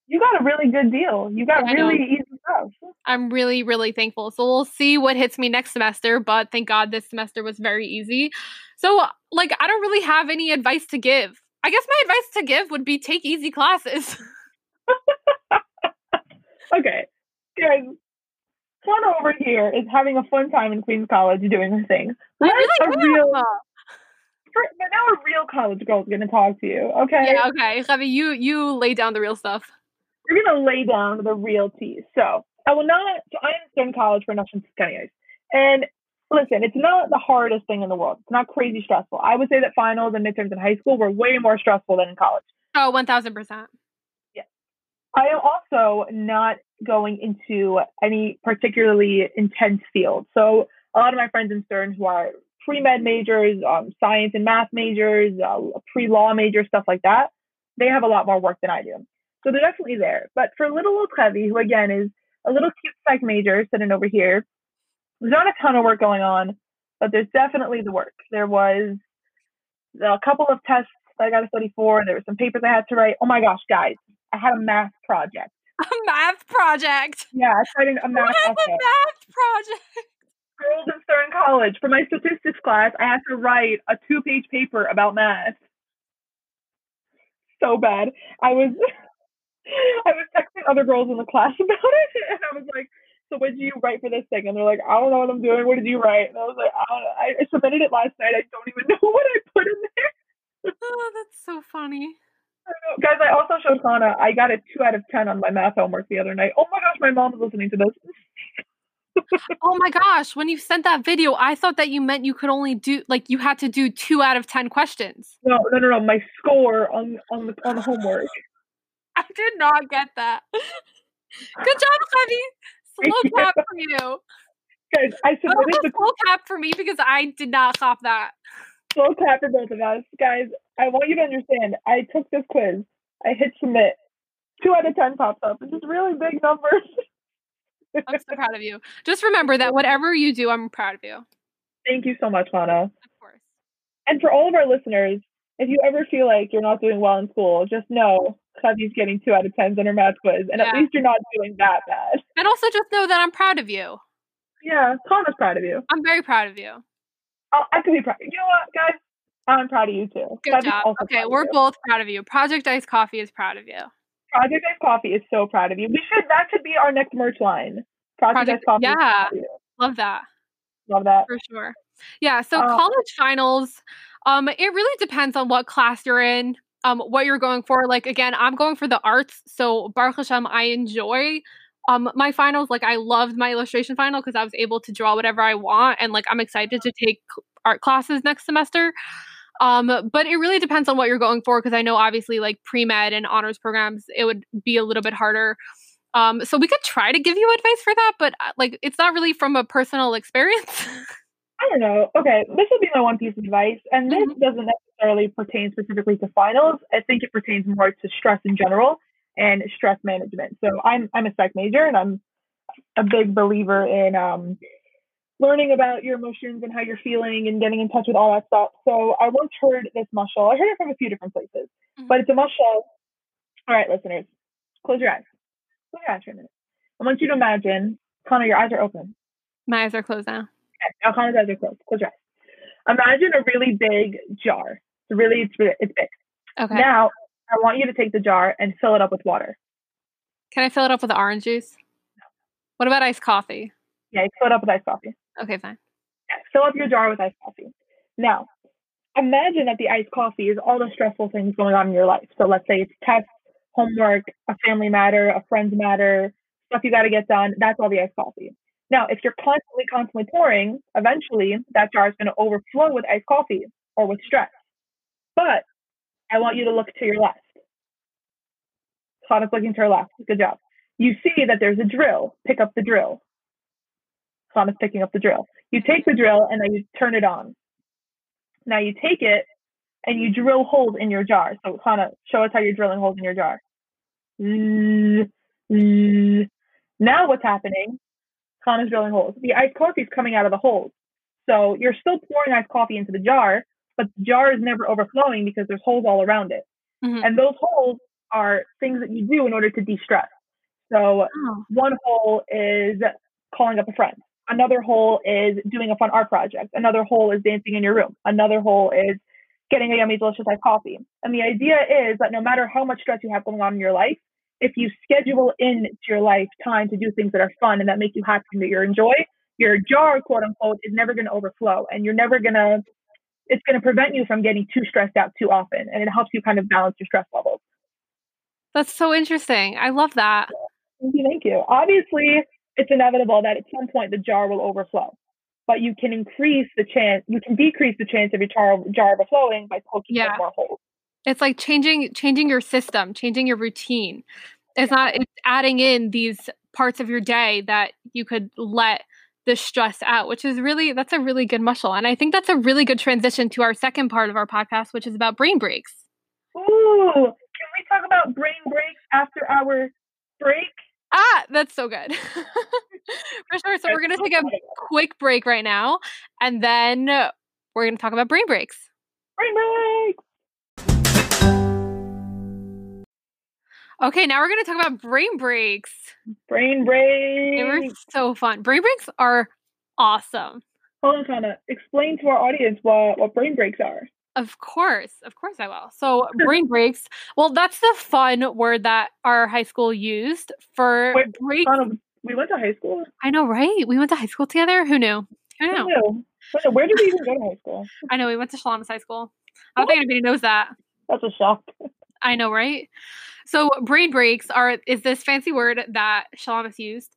Speaker 3: You got a really good deal. You got
Speaker 1: I know.
Speaker 3: really easy stuff.
Speaker 1: I'm really, really thankful. So we'll see what hits me next semester, but thank God this semester was very easy. So, like, I don't really have any advice to give. I guess my advice to give would be take easy classes.
Speaker 3: Okay, guys. Fauna over here is having a fun time in Queens College doing her thing.
Speaker 1: I
Speaker 3: Let
Speaker 1: really
Speaker 3: a real, but now a real college girl's gonna talk to you. Okay,
Speaker 1: Yeah, okay. Javi, you you lay down the real stuff.
Speaker 3: We're gonna lay down the real tea. So I will not. So I'm in college for National Scanias, and listen, it's not the hardest thing in the world. It's not crazy stressful. I would say that finals and midterms in high school were way more stressful than in college.
Speaker 1: Oh, 1000%. Yeah.
Speaker 3: I am also not going into any particularly intense field. So a lot of my friends in Stern who are pre-med majors, um, science and math majors, uh, pre-law majors, stuff like that, they have a lot more work than I do. So they're definitely there. But for little old Trevi, who again is a little cute psych major sitting over here, there's not a ton of work going on, but there's definitely the work. There was a couple of tests that I got to study for. And there were some papers I had to write. Oh my gosh, guys, I had a math project.
Speaker 1: A math project.
Speaker 3: Yeah, I started a math
Speaker 1: What is a
Speaker 3: essay.
Speaker 1: math project?
Speaker 3: Girls in Stern College. For my statistics class, I had to write a two page paper about math. So bad. I was I was texting other girls in the class about it and I was like, so what did you write for this thing? And they're like, I don't know what I'm doing. What did you write? And I was like, I don't. I submitted it last night. I don't even know what I put in there.
Speaker 1: Oh, that's so funny.
Speaker 3: I. Guys, I also showed Hannah. I got a two out of ten on my math homework the other night. Oh my gosh, my mom is listening to this.
Speaker 1: Oh my gosh, when you sent that video, I thought that you meant you could only do like you had to do 2 out of 10 questions.
Speaker 3: No, no, no, no. My score on on the on the homework.
Speaker 1: Did not get that. Good job, Honey. Slow clap for you.
Speaker 3: Guys, I submitted
Speaker 1: was
Speaker 3: the
Speaker 1: a slow clap for me because I did not cop that.
Speaker 3: slow clap for both of us. Guys, I want you to understand. I took this quiz. I hit submit. Two out of ten pops up. It's just really big numbers.
Speaker 1: I'm so proud of you. Just remember that whatever you do, I'm proud of you.
Speaker 3: Thank you so much, Hannah.
Speaker 1: course.
Speaker 3: And for all of our listeners, if you ever feel like you're not doing well in school, just know Cubby's getting two out of tens on her math quiz, and
Speaker 1: Yeah.
Speaker 3: at least you're not doing that bad.
Speaker 1: And also just know that I'm proud of you.
Speaker 3: Yeah, Hannah's proud of you.
Speaker 1: I'm very proud of you.
Speaker 3: Oh, I can be proud. You know what, guys? I'm proud of you too.
Speaker 1: Good
Speaker 3: Cubby's
Speaker 1: job. Okay, we're both proud of you. Project Ice Coffee is proud of you.
Speaker 3: Project Ice Coffee is so proud of you. We should that should be our next merch line. Project,
Speaker 1: Project-
Speaker 3: Ice Coffee. is
Speaker 1: yeah.
Speaker 3: proud of you.
Speaker 1: Love that.
Speaker 3: Love that.
Speaker 1: for sure. Yeah, so
Speaker 3: Uh,
Speaker 1: college finals, um, it really depends on what class you're in, um, what you're going for. Like again, I'm going for the arts, so Baruch Hashem, I enjoy um my finals. Like I loved my illustration final because I was able to draw whatever I want, and like I'm excited to take art classes next semester. Um, but it really depends on what you're going for because I know obviously like pre med and honors programs, it would be a little bit harder. Um, so we could try to give you advice for that, but uh, like it's not really from a personal experience.
Speaker 3: I don't know. Okay, this would be my one piece of advice, and this
Speaker 1: Mhm.
Speaker 3: doesn't necessarily pertain specifically to finals. I think it pertains more to stress in general and stress management. So I'm I'm a psych major, and I'm a big believer in um, learning about your emotions and how you're feeling and getting in touch with all that stuff. So I once heard this mushal. I heard it from a few different places,
Speaker 1: Mhm.
Speaker 3: but it's a mushal. All right, listeners, close your eyes. Close your eyes for a minute. I want you to imagine, Connor, your eyes are open.
Speaker 1: My eyes are closed now.
Speaker 3: Okay, now Connor's eyes are closed. Close your eyes. Imagine a really big jar. It's really, it's really, it's big.
Speaker 1: Okay.
Speaker 3: Now, I want you to take the jar and fill it up with water.
Speaker 1: Can I fill it up with orange juice? What about iced coffee?
Speaker 3: Yeah, you fill it up with iced coffee.
Speaker 1: Okay, fine.
Speaker 3: Yeah, fill up your jar with iced coffee. Now, imagine that the iced coffee is all the stressful things going on in your life. So let's say it's tests, homework, a family matter, a friend's matter, stuff you got to get done. That's all the iced coffee. Now, if you're constantly, constantly pouring, eventually that jar is going to overflow with iced coffee or with stress. But I want you to look to your left. Khana's looking to her left. Good job. You see that there's a drill. Pick up the drill. Khana's picking up the drill. You take the drill and then you turn it on. Now you take it and you drill holes in your jar. So Khana, show us how you're drilling holes in your jar. Now what's happening? Khana's drilling holes. The iced coffee is coming out of the holes. So you're still pouring iced coffee into the jar, but the jar is never overflowing because there's holes all around it.
Speaker 1: Mhm.
Speaker 3: And those holes are things that you do in order to de-stress. So
Speaker 1: Oh.
Speaker 3: one hole is calling up a friend. Another hole is doing a fun art project. Another hole is dancing in your room. Another hole is getting a yummy, delicious iced coffee. And the idea is that no matter how much stress you have going on in your life, if you schedule into your life time to do things that are fun and that make you happy and that you enjoy, your jar, quote unquote, is never going to overflow and you're never going to, it's going to prevent you from getting too stressed out too often. And it helps you kind of balance your stress levels.
Speaker 1: That's so interesting. I love that.
Speaker 3: Thank you. Thank you. Obviously, it's inevitable that at some point the jar will overflow, but you can increase the chance, you can decrease the chance of your jar, jar overflowing by poking
Speaker 1: Yeah.
Speaker 3: more holes.
Speaker 1: It's like changing changing your system, changing your routine. It's not it's adding in these parts of your day that you could let the stress out, which is really that's a really good muscle. And I think that's a really good transition to our second part of our podcast, which is about brain breaks.
Speaker 3: Ooh, can we talk about brain breaks after our break?
Speaker 1: Ah, that's so good. For sure. So we're going to take a quick break right now and then we're going to talk about brain breaks.
Speaker 3: brain break.
Speaker 1: Okay, now we're going to talk about brain breaks.
Speaker 3: Brain breaks.
Speaker 1: They were so fun. Brain breaks are awesome.
Speaker 3: Hold on, Tana. Explain to our audience what, what brain breaks are.
Speaker 1: Of course, of course I will. So brain breaks. Well, that's the fun word that our high school used for
Speaker 3: Wait,
Speaker 1: breaks.
Speaker 3: Tana, we went to high school.
Speaker 1: I know, right? We went to high school together. Who knew? Who
Speaker 3: Who
Speaker 1: knew?
Speaker 3: knew? Wait, Where did we even go to high school?
Speaker 1: I know we went to Shalamas High School. I don't think anybody knows that.
Speaker 3: That's a shock.
Speaker 1: I know, right? So brain breaks are is this fancy word that Shalamas used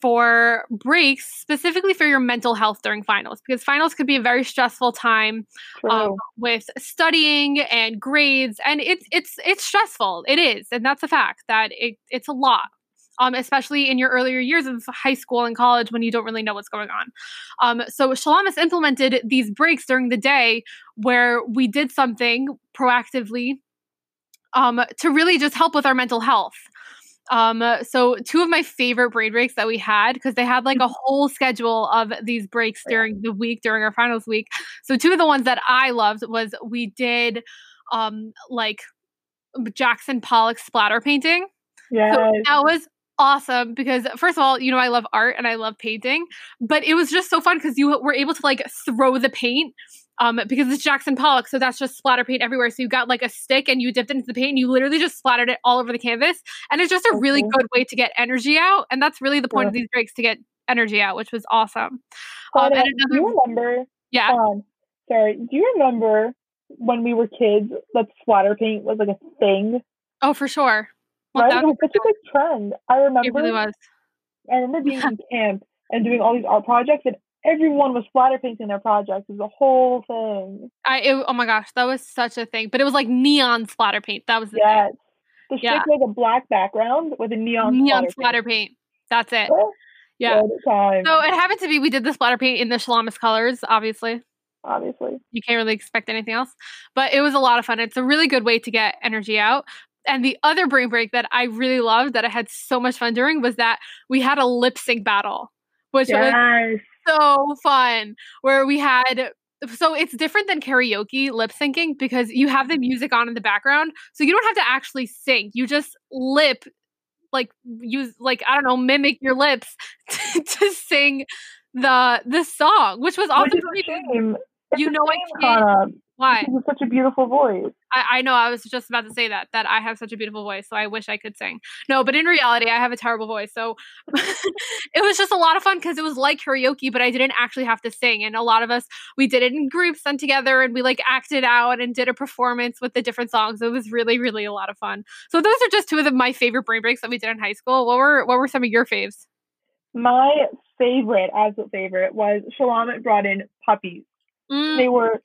Speaker 1: for breaks specifically for your mental health during finals because finals could be a very stressful time um, with studying and grades and it's it's it's stressful. It is and that's a fact that it, it's a lot um, especially in your earlier years of high school and college when you don't really know what's going on. Um, so shalamis implemented these breaks during the day where we did something proactively um, to really just help with our mental health um, so two of my favorite brain breaks that we had because they had like a whole schedule of these breaks during the week during our finals week so two of the ones that I loved was we did um like Jackson Pollock splatter painting.
Speaker 3: yes.
Speaker 1: So that was awesome because first of all, you know I love art and I love painting, but it was just so fun because you were able to like throw the paint um because it's Jackson Pollock, so that's just splatter paint everywhere. So you got like a stick and you dipped into the paint and you literally just splattered it all over the canvas. And it's just a really
Speaker 3: Okay.
Speaker 1: good way to get energy out. And that's really the point of these breaks to get energy out, which was awesome. Um, and
Speaker 3: do
Speaker 1: another
Speaker 3: you remember?
Speaker 1: yeah.
Speaker 3: Um, sorry. Do you remember when we were kids that splatter paint was like a thing?
Speaker 1: Oh, for sure. Well,
Speaker 3: right?
Speaker 1: that
Speaker 3: It was such a big trend. I remember.
Speaker 1: it really was.
Speaker 3: I remember being in camp and doing all these art projects, and everyone was splatter painting their projects. It was a whole thing.
Speaker 1: I it, oh my gosh, that was such a thing. But it was like neon splatter paint. That was the
Speaker 3: Yes. The
Speaker 1: Yeah.
Speaker 3: stick was a black background with a neon.
Speaker 1: Neon
Speaker 3: splatter,
Speaker 1: splatter paint. That's it.
Speaker 3: paint.
Speaker 1: Yeah. So it happened to be we did the splatter paint in the Shalamis colors, obviously.
Speaker 3: obviously.
Speaker 1: You can't really expect anything else. But it was a lot of fun. It's a really good way to get energy out. And the other brain break that I really loved that I had so much fun during was that we had a lip sync battle, which was
Speaker 3: Yes.
Speaker 1: So fun where we had so it's different than karaoke lip syncing because you have the mm-hmm. music on in the background so you don't have to actually sing you just lip like use like i don't know mimic your lips to, to sing the the song which was
Speaker 3: Which
Speaker 1: awesome
Speaker 3: is
Speaker 1: for
Speaker 3: a
Speaker 1: me because
Speaker 3: shame.
Speaker 1: You know I can't-
Speaker 3: Hannah,
Speaker 1: why?
Speaker 3: You have such a beautiful voice.
Speaker 1: I, I know i was just about to say that that i have such a beautiful voice so i wish i could sing. No but in reality i have a terrible voice so it was just a lot of fun because it was like karaoke but i didn't actually have to sing and a lot of us we did it in groups and together and we like acted out and did a performance with the different songs. It was really really a lot of fun. So those are just two of the, my favorite brain breaks that we did in high school. What were what were some of your faves?
Speaker 3: My favorite, absolute favorite, was Shalomit brought in puppies.
Speaker 1: Mm,
Speaker 3: They were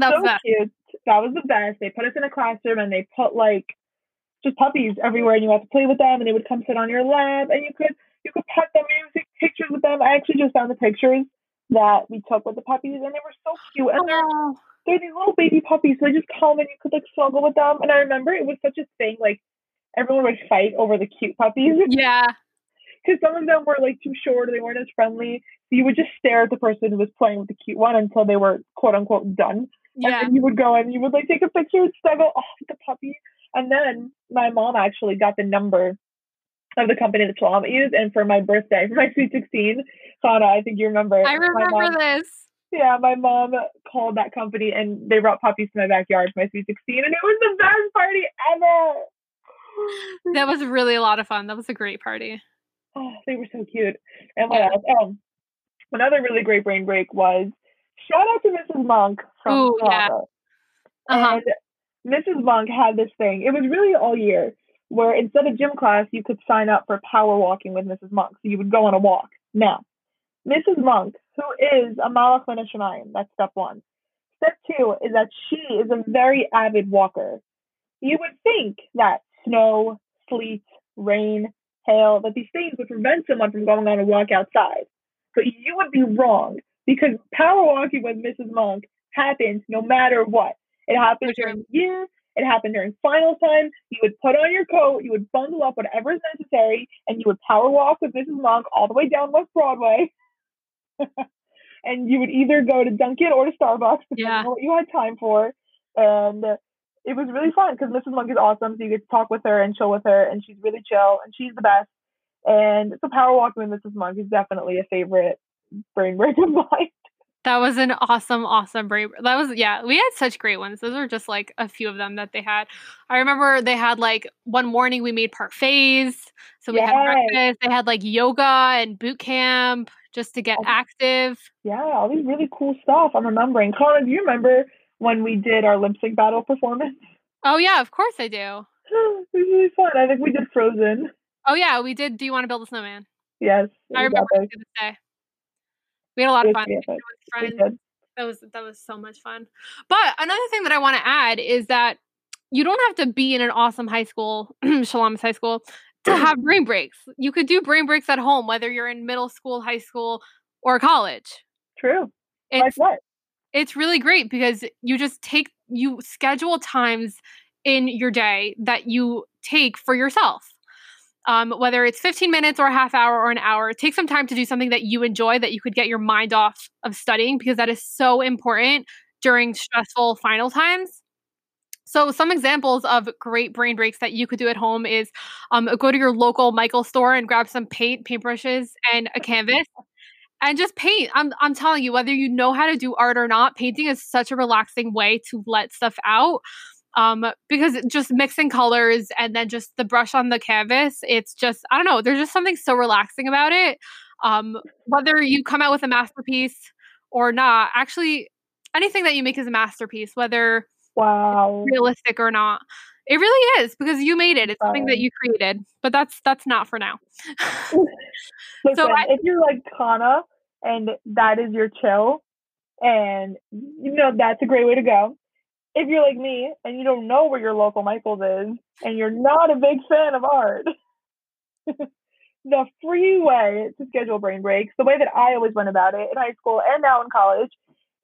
Speaker 3: so
Speaker 1: that
Speaker 3: cute. That was the best. They put us in a classroom and they put like just puppies everywhere, and you had to play with them, and they would come sit on your lap, and you could you could pet them, and you take pictures with them. I actually just found the pictures that we took with the puppies, and they were so cute. And they're
Speaker 1: Oh,
Speaker 3: they're these little baby puppies, so they just come and you could like snuggle with them. And I remember it was such a thing, like everyone would fight over the cute puppies
Speaker 1: yeah
Speaker 3: because some of them were like too short or they weren't as friendly. So you would just stare at the person who was playing with the cute one until they were quote unquote done.
Speaker 1: yeah
Speaker 3: And then you would go and you would like take a picture and snuggle off the puppy. And then my mom actually got the number of the company that Shalom used. And for my birthday, for my sweet 16, Hannah, I think you remember.
Speaker 1: I remember
Speaker 3: mom,
Speaker 1: this.
Speaker 3: Yeah, my mom called that company and they brought puppies to my backyard for my sweet 16. And it was the best party ever.
Speaker 1: That was really a lot of fun. That was a great party.
Speaker 3: Oh, they were so cute. And what else? Oh, another really great brain break was shout out to Mrs. Monk from Ooh, yeah. Uh-huh. And Mrs. Monk had this thing. It was really all year where instead of gym class, you could sign up for power walking with Mrs. Monk. So you would go on a walk. Now, Mrs. Monk, who is a Malach Min Hashemayim, that's step one. Step two is that she is a very avid walker. You would think that snow, sleet, rain, hail, that these things would prevent someone from going on a walk outside. But you would be wrong because power walking with Mrs. Monk happens no matter what. It happens during the year, it happened during final time. You would put on your coat, you would bundle up whatever is necessary, and you would power walk with Mrs. Monk all the way down West Broadway. and you would either go to Dunkin' or to Starbucks, depending yeah. on what you had time for. And it was really fun because Mrs. Monk is awesome. So you get to talk with her and chill with her, and she's really chill and she's the best. And so power walking with Mrs. Monk is definitely a favorite brain break of mine.
Speaker 1: That was an awesome, awesome brain. That was yeah. We had such great ones. Those are just like a few of them that they had. I remember they had like one morning we made parfaits, so we yes. had breakfast. They had like yoga and boot camp just to get active.
Speaker 3: Yeah, all these really cool stuff. I'm remembering. Colin, do you remember when we did our lip sync battle performance?
Speaker 1: Oh yeah, of course I do.
Speaker 3: it was really fun. I think we did Frozen.
Speaker 1: Oh yeah, we did. Do you want to build a snowman?
Speaker 3: Yes,
Speaker 1: I remember to this day. We had a lot of fun. friends. That was that was so much fun. But another thing that I want to add is that you don't have to be in an awesome high school, Shalom's high school, to have brain breaks. You could do brain breaks at home, whether you're in middle school, high school, or college.
Speaker 3: True.
Speaker 1: It's,
Speaker 3: like what?
Speaker 1: It's really great because you just take you schedule times in your day that you take for yourself. Um, whether it's 15 minutes or a half hour or an hour, take some time to do something that you enjoy that you could get your mind off of studying because that is so important during stressful final times. So, some examples of great brain breaks that you could do at home is um, go to your local Michael store and grab some paint, paintbrushes, and a canvas, and just paint. I'm I'm telling you, whether you know how to do art or not, painting is such a relaxing way to let stuff out. Um, because just mixing colors and then just the brush on the canvas, it's just I don't know. There's just something so relaxing about it. Um, whether you come out with a masterpiece or not, actually, anything that you make is a masterpiece. Whether
Speaker 3: wow
Speaker 1: realistic or not, it really is because you made it. It's something that you created. But that's that's not for now.
Speaker 3: Listen, so I, if you're like Kana and that is your chill, and you know that's a great way to go. If you're like me and you don't know where your local Michaels is, and you're not a big fan of art, the free way to schedule brain breaks, the way that I always went about it in high school and now in college,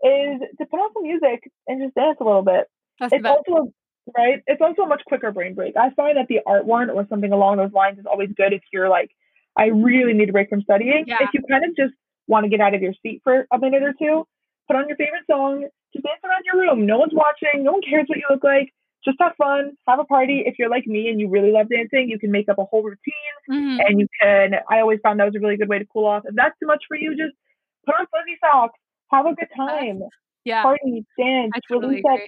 Speaker 3: is to put on some music and just dance a little bit. That's it's also right. It's also a much quicker brain break. I find that the art one or something along those lines is always good if you're like, I really need a break from studying. Yeah. If you kind of just want to get out of your seat for a minute or two, put on your favorite song, just dance around your room. No one's watching. No one cares what you look like. Just have fun, have a party. If you're like me and you really love dancing, you can make up a whole routine mm-hmm. and you can. I always found that was a really good way to cool off. If that's too much for you, just put on fuzzy socks, have a good time.
Speaker 1: Yeah.
Speaker 3: Party, dance, totally release that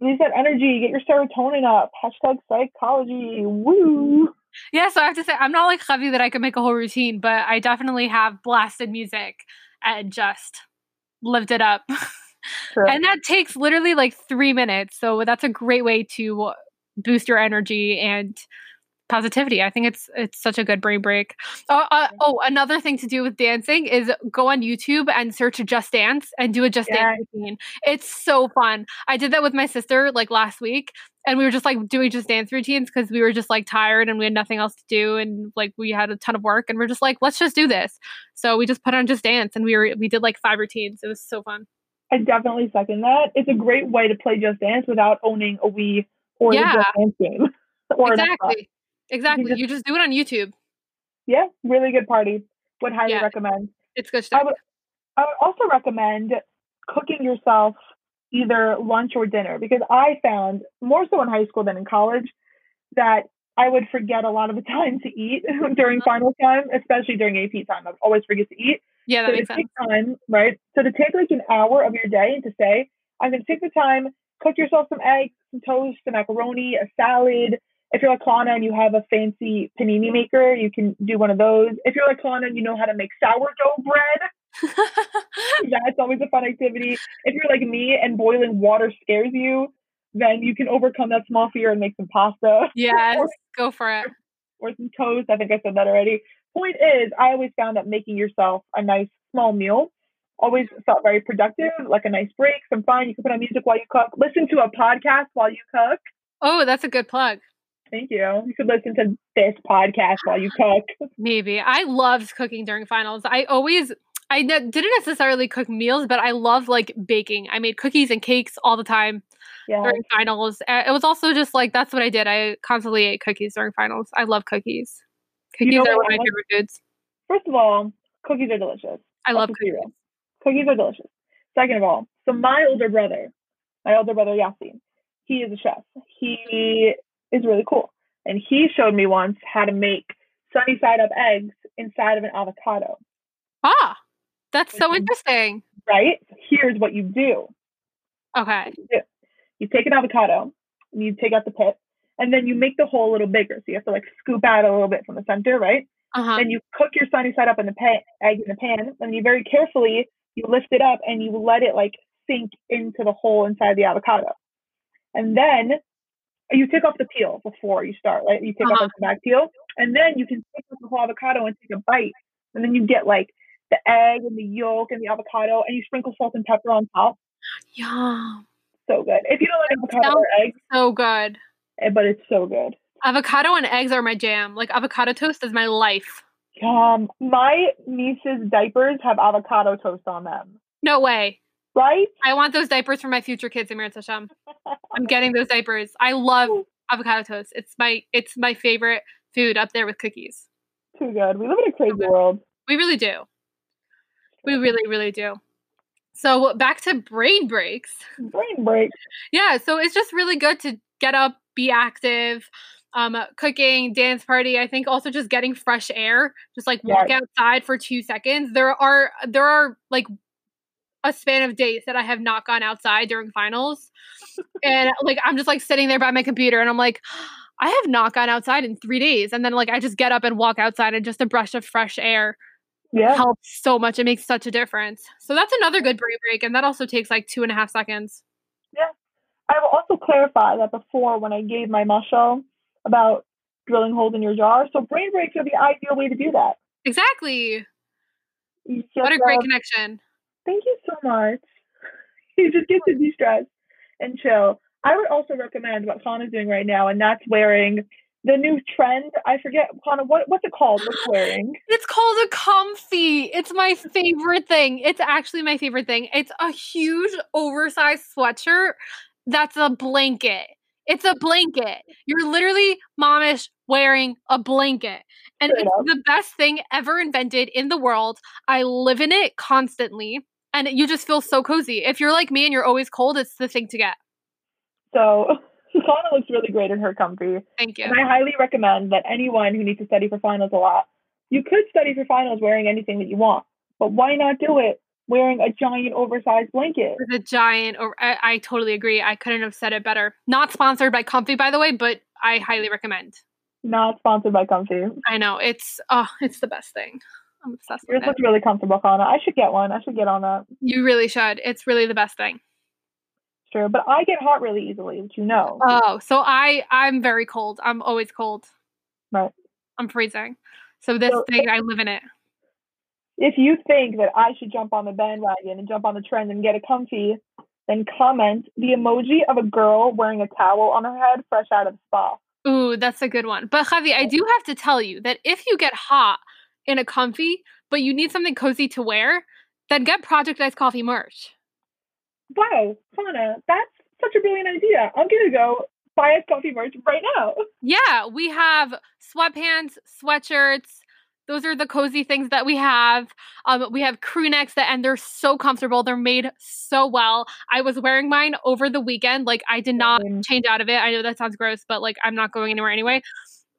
Speaker 3: release that energy, get your serotonin up. Hashtag psychology. Woo.
Speaker 1: Yeah, so I have to say, I'm not like Javi that I could make a whole routine, but I definitely have blasted music and just lived it up. Sure. and that takes literally like three minutes. So that's a great way to boost your energy and positivity. I think it's it's such a good brain break. Uh, uh, oh, another thing to do with dancing is go on YouTube and search Just Dance and do a Just yeah. Dance routine. It's so fun. I did that with my sister like last week, and we were just like doing Just Dance routines because we were just like tired and we had nothing else to do, and like we had a ton of work, and we're just like, let's just do this. So we just put on Just Dance, and we were we did like five routines. It was so fun.
Speaker 3: I definitely second that. It's a great way to play Just Dance without owning a Wii or yeah. the Just Dance game.
Speaker 1: exactly. Exactly. You just, you just, do it on YouTube.
Speaker 3: Yeah, really good party. Would highly yeah. recommend.
Speaker 1: It's good stuff.
Speaker 3: I would, I would also recommend cooking yourself either lunch or dinner because I found more so in high school than in college that I would forget a lot of the time to eat during
Speaker 1: Uh-huh.
Speaker 3: final time, especially during AP time. I would always forget to eat.
Speaker 1: Yeah, that
Speaker 3: So to
Speaker 1: makes sense.
Speaker 3: take time, right? So to take like an hour of your day and to say, I'm going to take the time, cook yourself some eggs, some toast, some macaroni, a salad. If you're like Klana and you have a fancy panini maker, you can do one of those. If you're like Klana and you know how to make sourdough bread, that's always a fun activity. If you're like me and boiling water scares you, then you can overcome that small fear and make some pasta
Speaker 1: yes, go for it.
Speaker 3: or some toast. I think I said that already. Point is, I always found that making yourself a nice small meal always felt very productive, like a nice break, some fun. You can put on music while you cook, listen to a podcast while you cook.
Speaker 1: Oh, that's a good plug.
Speaker 3: Thank you. You could listen to this podcast while you cook.
Speaker 1: Maybe. I loved cooking during finals. I always I ne- didn't necessarily cook meals, but I loved like baking. I made cookies and cakes all the time
Speaker 3: Yeah.
Speaker 1: during finals. It was also just like that's what I did. I constantly ate cookies during finals. I love cookies. Cookies
Speaker 3: know
Speaker 1: are one of my favorite foods.
Speaker 3: First of all, cookies are delicious.
Speaker 1: I love cookies.
Speaker 3: real. Cookies are delicious. Second of all, so my older brother, my older brother Yasin, he is a chef. He is really cool. And he showed me once how to make sunny side up eggs inside of an avocado,
Speaker 1: Ah, that's so interesting.
Speaker 3: right? Here's what you do.
Speaker 1: Okay.
Speaker 3: You take an avocado, and you take out the pit, and then you make the hole a little bigger. So you have to like scoop out a little bit from the center, right?
Speaker 1: Uh huh.
Speaker 3: Then you cook your sunny side up in the pan, egg in the pan, and you very carefully you lift it up and you let it like sink into the hole inside the avocado. And then you take off the peel before you start, right? You take
Speaker 1: Uh-huh.
Speaker 3: off the back peel, and then you can take off the whole avocado and take a bite, and then you get like the egg and the yolk and the avocado, and you sprinkle salt and pepper on top.
Speaker 1: Yum.
Speaker 3: So good. If you don't like avocado or eggs,
Speaker 1: So good.
Speaker 3: eh, but it's so good.
Speaker 1: Avocado and eggs are my jam. Like avocado toast is my life.
Speaker 3: Um, my niece's diapers have avocado toast on them,
Speaker 1: No way.
Speaker 3: Right?
Speaker 1: I want those diapers for my future kids, Im Yirtzeh Hashem. I'm getting those diapers. I love avocado toast. It's my it's my favorite food up there with cookies.
Speaker 3: Too good. We live in a crazy world.
Speaker 1: We really do. We really, really do. So back to brain breaks.
Speaker 3: Brain break.
Speaker 1: Yeah, so it's just really good to get up, be active, um, cooking, dance party. I think also just getting fresh air, just like walk
Speaker 3: Yes.
Speaker 1: outside for two seconds. There are there are like a span of days that I have not gone outside during finals, and like I'm just like sitting there by my computer, and I'm like. I have not gone outside in three days. And then, like, I just get up and walk outside, and just a brush of fresh air
Speaker 3: Yeah.
Speaker 1: helps so much. It makes such a difference. So, that's another good brain break. And that also takes like two and a half seconds. Yeah.
Speaker 3: I will also clarify that before when I gave my muscle about drilling holes in your jar, so brain breaks are the ideal way to do that.
Speaker 1: Exactly.
Speaker 3: You
Speaker 1: What a great connection.
Speaker 3: Thank you so much. You just get to de-stress and chill. I would also recommend what Kana's doing right now, and that's wearing the new trend. I forget, Kana, what, what's it called? What's wearing?
Speaker 1: It's called a comfy. It's my favorite thing. It's actually my favorite thing. It's a huge oversized sweatshirt that's a blanket. It's a blanket. You're literally momish wearing a blanket. And
Speaker 3: Straight
Speaker 1: it's
Speaker 3: up.
Speaker 1: the best thing ever invented in the world. I live in it constantly. And you just feel so cozy. If you're like me and you're always cold, it's the thing to get.
Speaker 3: So Kana looks really great in her comfy.
Speaker 1: Thank you.
Speaker 3: And I highly recommend that anyone who needs to study for finals a lot, you could study for finals wearing anything that you want, but why not do it wearing a giant oversized blanket?
Speaker 1: the giant or I, I totally agree i couldn't have said it better not sponsored by comfy by the way but i highly recommend
Speaker 3: Not sponsored by Comfy.
Speaker 1: i know it's oh it's the best thing i'm obsessed
Speaker 3: Yours
Speaker 1: with it
Speaker 3: looks really comfortable, Kana. I should get one. I should get on that.
Speaker 1: you really should it's really the best thing
Speaker 3: Sure. But I get hot really easily, which you know.
Speaker 1: oh so i i'm very cold i'm always cold
Speaker 3: Right.
Speaker 1: i'm freezing so this
Speaker 3: So-
Speaker 1: thing i live in it
Speaker 3: if you think that I should jump on the bandwagon and jump on the trend and get a comfy, then comment the emoji of a girl wearing a towel on her head fresh out of the spa.
Speaker 1: ooh that's a good one but javi i do have to tell you that if you get hot in a comfy but you need something cozy to wear then get project ice coffee merch
Speaker 3: Wow, Kana, that's such a brilliant idea. I'm gonna go buy a Coffee merch right now.
Speaker 1: Yeah, we have sweatpants, sweatshirts, those are the cozy things that we have. Um, we have crew necks that and they're so comfortable. They're made so well. I was wearing mine over the weekend. Like I did not change out of it. I know that sounds gross, but like I'm not going anywhere anyway.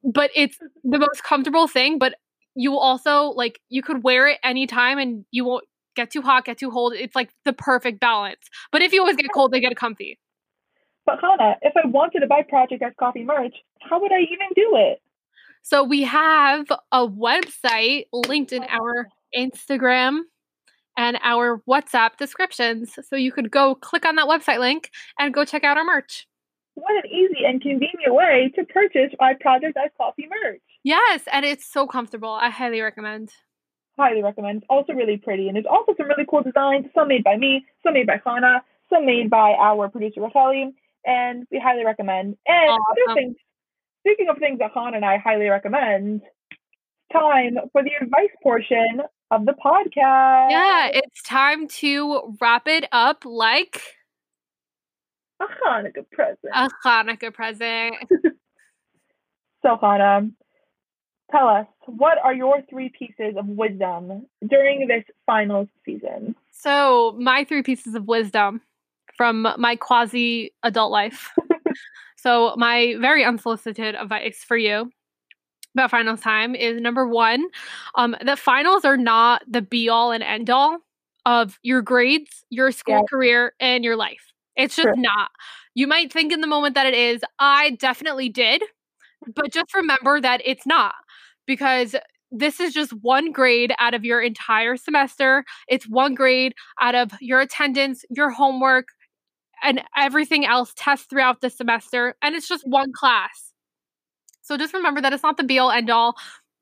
Speaker 1: But it's the most comfortable thing. But you will also like you could wear it anytime and you won't get too hot, get too cold. It's like the perfect balance. But if you always get cold, they get comfy.
Speaker 3: But Hannah, if I wanted to buy Project Ice Coffee merch, how would I even do it?
Speaker 1: So we have a website linked in oh. our Instagram and our WhatsApp descriptions. So you could go click on that website link and go check out our merch.
Speaker 3: What an easy and convenient way to purchase my Project Ice Coffee merch.
Speaker 1: Yes, and it's so comfortable. I highly recommend.
Speaker 3: Highly recommend. It's also really pretty, and there's also some really cool designs. Some made by me, some made by Hannah, some made by our producer Raquel, and we highly recommend. And
Speaker 1: Awesome.
Speaker 3: other um things. Speaking of things that Hannah and I highly recommend, time for the advice portion of the podcast.
Speaker 1: Yeah, it's time to wrap it up like
Speaker 3: a Hanukkah present.
Speaker 1: a Hanukkah present.
Speaker 3: So, Hannah, tell us what are your three pieces of wisdom during this finals season?
Speaker 1: So, my three pieces of wisdom from my quasi adult life. so, my very unsolicited advice for you about finals time is number one, um, that finals are not the be all and end all of your grades, your school
Speaker 3: Yeah.
Speaker 1: career, and your life. It's just
Speaker 3: True.
Speaker 1: not. You might think in the moment that it is. I definitely did, but just remember that it's not because this is just one grade out of your entire semester. It's one grade out of your attendance, your homework, and everything else tests throughout the semester. And it's just one class. So just remember that it's not the be all end all.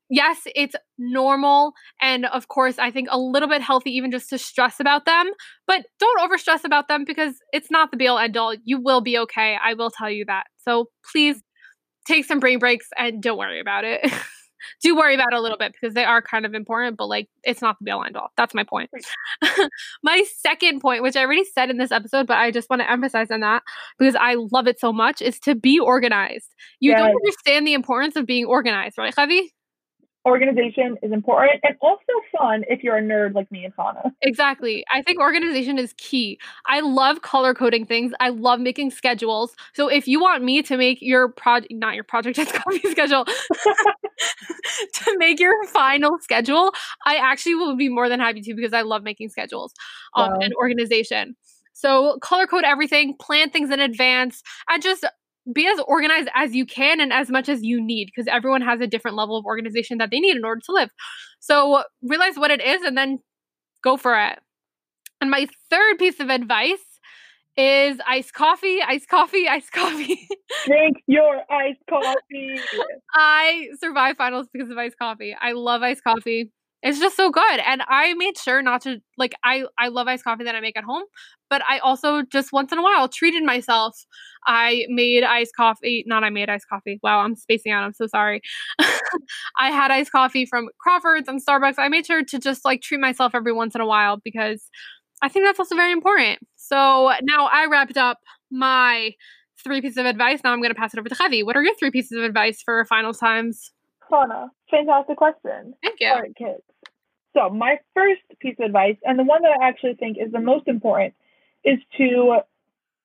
Speaker 1: Yes, it's normal. And of course, I think a little bit healthy even just to stress about them, but don't over stress about them because it's not the be all end all. You will be okay. I will tell you that. So please take some brain breaks and don't worry about it. Do worry about it a little bit because they are kind of important, but like it's not the be all end all. That's my point. my second point, which I already said in this episode, but I just want to emphasize on that because I love it so much, is to be organized. You don't understand the importance of being organized, right, Javi?
Speaker 3: Organization is important and also fun if you're a nerd like me and Hannah.
Speaker 1: Exactly. I think organization is key. I love color coding things. I love making schedules. So if you want me to make your project, not your project, it's copy schedule, to make your final schedule, I actually will be more than happy to because I love making schedules um,
Speaker 3: Wow.
Speaker 1: and organization. So color code everything, plan things in advance, and just be as organized as you can and as much as you need because everyone has a different level of organization that they need in order to live. So realize what it is and then go for it. And my third piece of advice is iced coffee, iced coffee, iced coffee.
Speaker 3: Drink your iced coffee.
Speaker 1: I survive finals because of iced coffee. I love iced coffee. It's just so good. And I made sure not to like I I love iced coffee that I make at home, but I also just once in a while treated myself. I made iced coffee, not I made iced coffee. Wow, I'm spacing out. I'm so sorry. I had iced coffee from Crawford's and Starbucks. I made sure to just like treat myself every once in a while because I think that's also very important. So now I wrapped up my three pieces of advice. Now I'm going to pass it over to Javi. What are your three pieces of advice for final times?
Speaker 3: Hannah, fantastic question.
Speaker 1: Thank you.
Speaker 3: All right, kids. So, my first piece of advice, and the one that I actually think is the most important, is to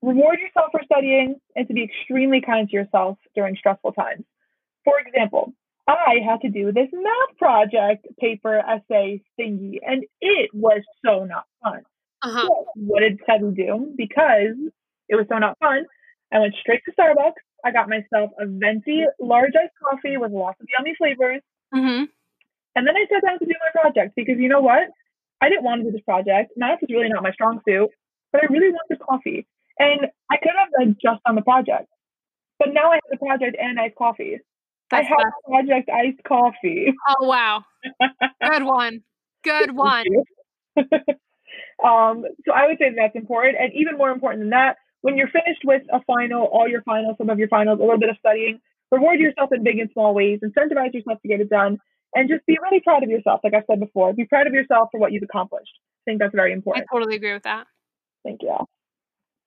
Speaker 3: reward yourself for studying and to be extremely kind to yourself during stressful times. For example, I had to do this math project, paper, essay thingy, and it was so not fun.
Speaker 1: Uh-huh.
Speaker 3: So, what did Teddy do? Because it was so not fun, I went straight to Starbucks. I got myself a venti large iced coffee with lots of yummy flavors.
Speaker 1: Mm-hmm.
Speaker 3: And then I sat down to do my project because you know what? I didn't want to do this project. Math is really not my strong suit, but I really wanted coffee. And I could have done just on the project. But now I have the project and iced coffee. I have project iced coffee.
Speaker 1: Oh wow. Good one. Good one.
Speaker 3: um, so I would say that's important. And even more important than that, when you're finished with a final, all your finals, some of your finals, a little bit of studying, reward yourself in big and small ways, incentivize yourself to get it done, and just be really proud of yourself. Like I've said before, be proud of yourself for what you've accomplished. I think that's very important.
Speaker 1: I totally agree with that.
Speaker 3: Thank you.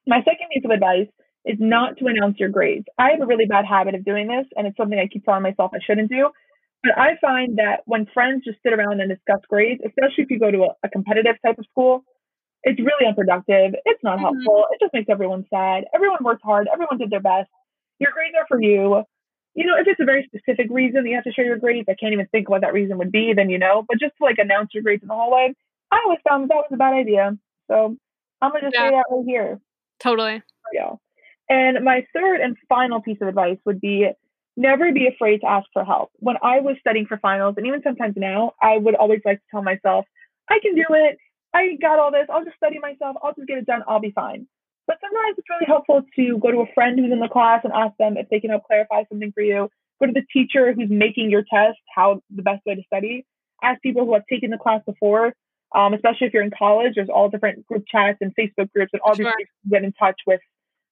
Speaker 3: My second piece of advice is not to announce your grades. I have a really bad habit of doing this, and it's something I keep telling myself I shouldn't do. But I find that when friends just sit around and discuss grades, especially if you go to a, a competitive type of school, it's really unproductive. It's not
Speaker 1: Mhm.
Speaker 3: helpful. It just makes everyone sad. Everyone worked hard. Everyone did their best. Your grades are for you. You know, if it's a very specific reason that you have to share your grades, I can't even think what that reason would be, then you know. But just to like announce your grades in the hallway, I always found that, that was a bad idea. So I'm gonna just say
Speaker 1: Yeah.
Speaker 3: that right here
Speaker 1: Totally.
Speaker 3: Yeah. And my third and final piece of advice would be never be afraid to ask for help. When I was studying for finals, and even sometimes now, I would always like to tell myself, I can do it. I got all this. I'll just study myself. I'll just get it done. I'll be fine. But sometimes it's really helpful to go to a friend who's in the class and ask them if they can help clarify something for you. Go to the teacher who's making your test, how the best way to study. Ask people who have taken the class before, um, especially if you're in college. There's all different group chats and Facebook groups and all these
Speaker 1: Sure.
Speaker 3: ways to get in touch with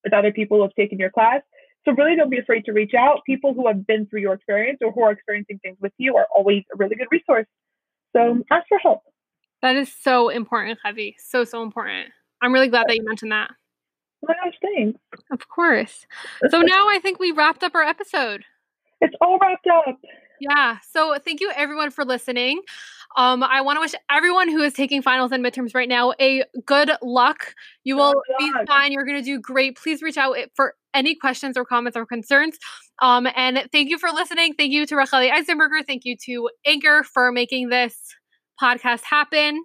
Speaker 3: with other people who have taken your class. So really don't be afraid to reach out. People who have been through your experience or who are experiencing things with you are always a really good resource. So ask for help.
Speaker 1: That is so important, Heavy. So, so important. I'm really glad that you mentioned that.
Speaker 3: Gosh, thanks.
Speaker 1: Of course. So now I think we wrapped up our episode.
Speaker 3: It's all wrapped up.
Speaker 1: Yeah. So thank you everyone for listening. Um, I want to wish everyone who is taking finals and midterms right now a good luck. You will be fine. You're going to do great. Please reach out for any questions or comments or concerns. Um, and thank you for listening. Thank you to Racheli Eisenberger. Thank you to Anchor for making this podcast happen.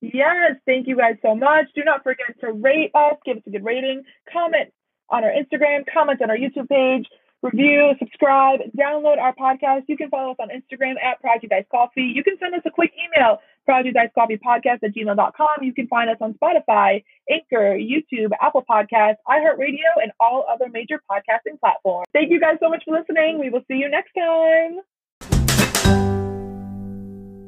Speaker 3: Yes, thank you guys so much. Do not forget to rate us, give us a good rating, comment on our Instagram, comment on our YouTube page, review, subscribe, download our podcast. You can follow us on Instagram at Project Ice Coffee. You can send us a quick email, Project Ice Coffee Podcast at gmail.com. You can find us on Spotify, Anchor, YouTube, Apple Podcasts, iHeartRadio, and all other major podcasting platforms. Thank you guys so much for listening. We will see you next time.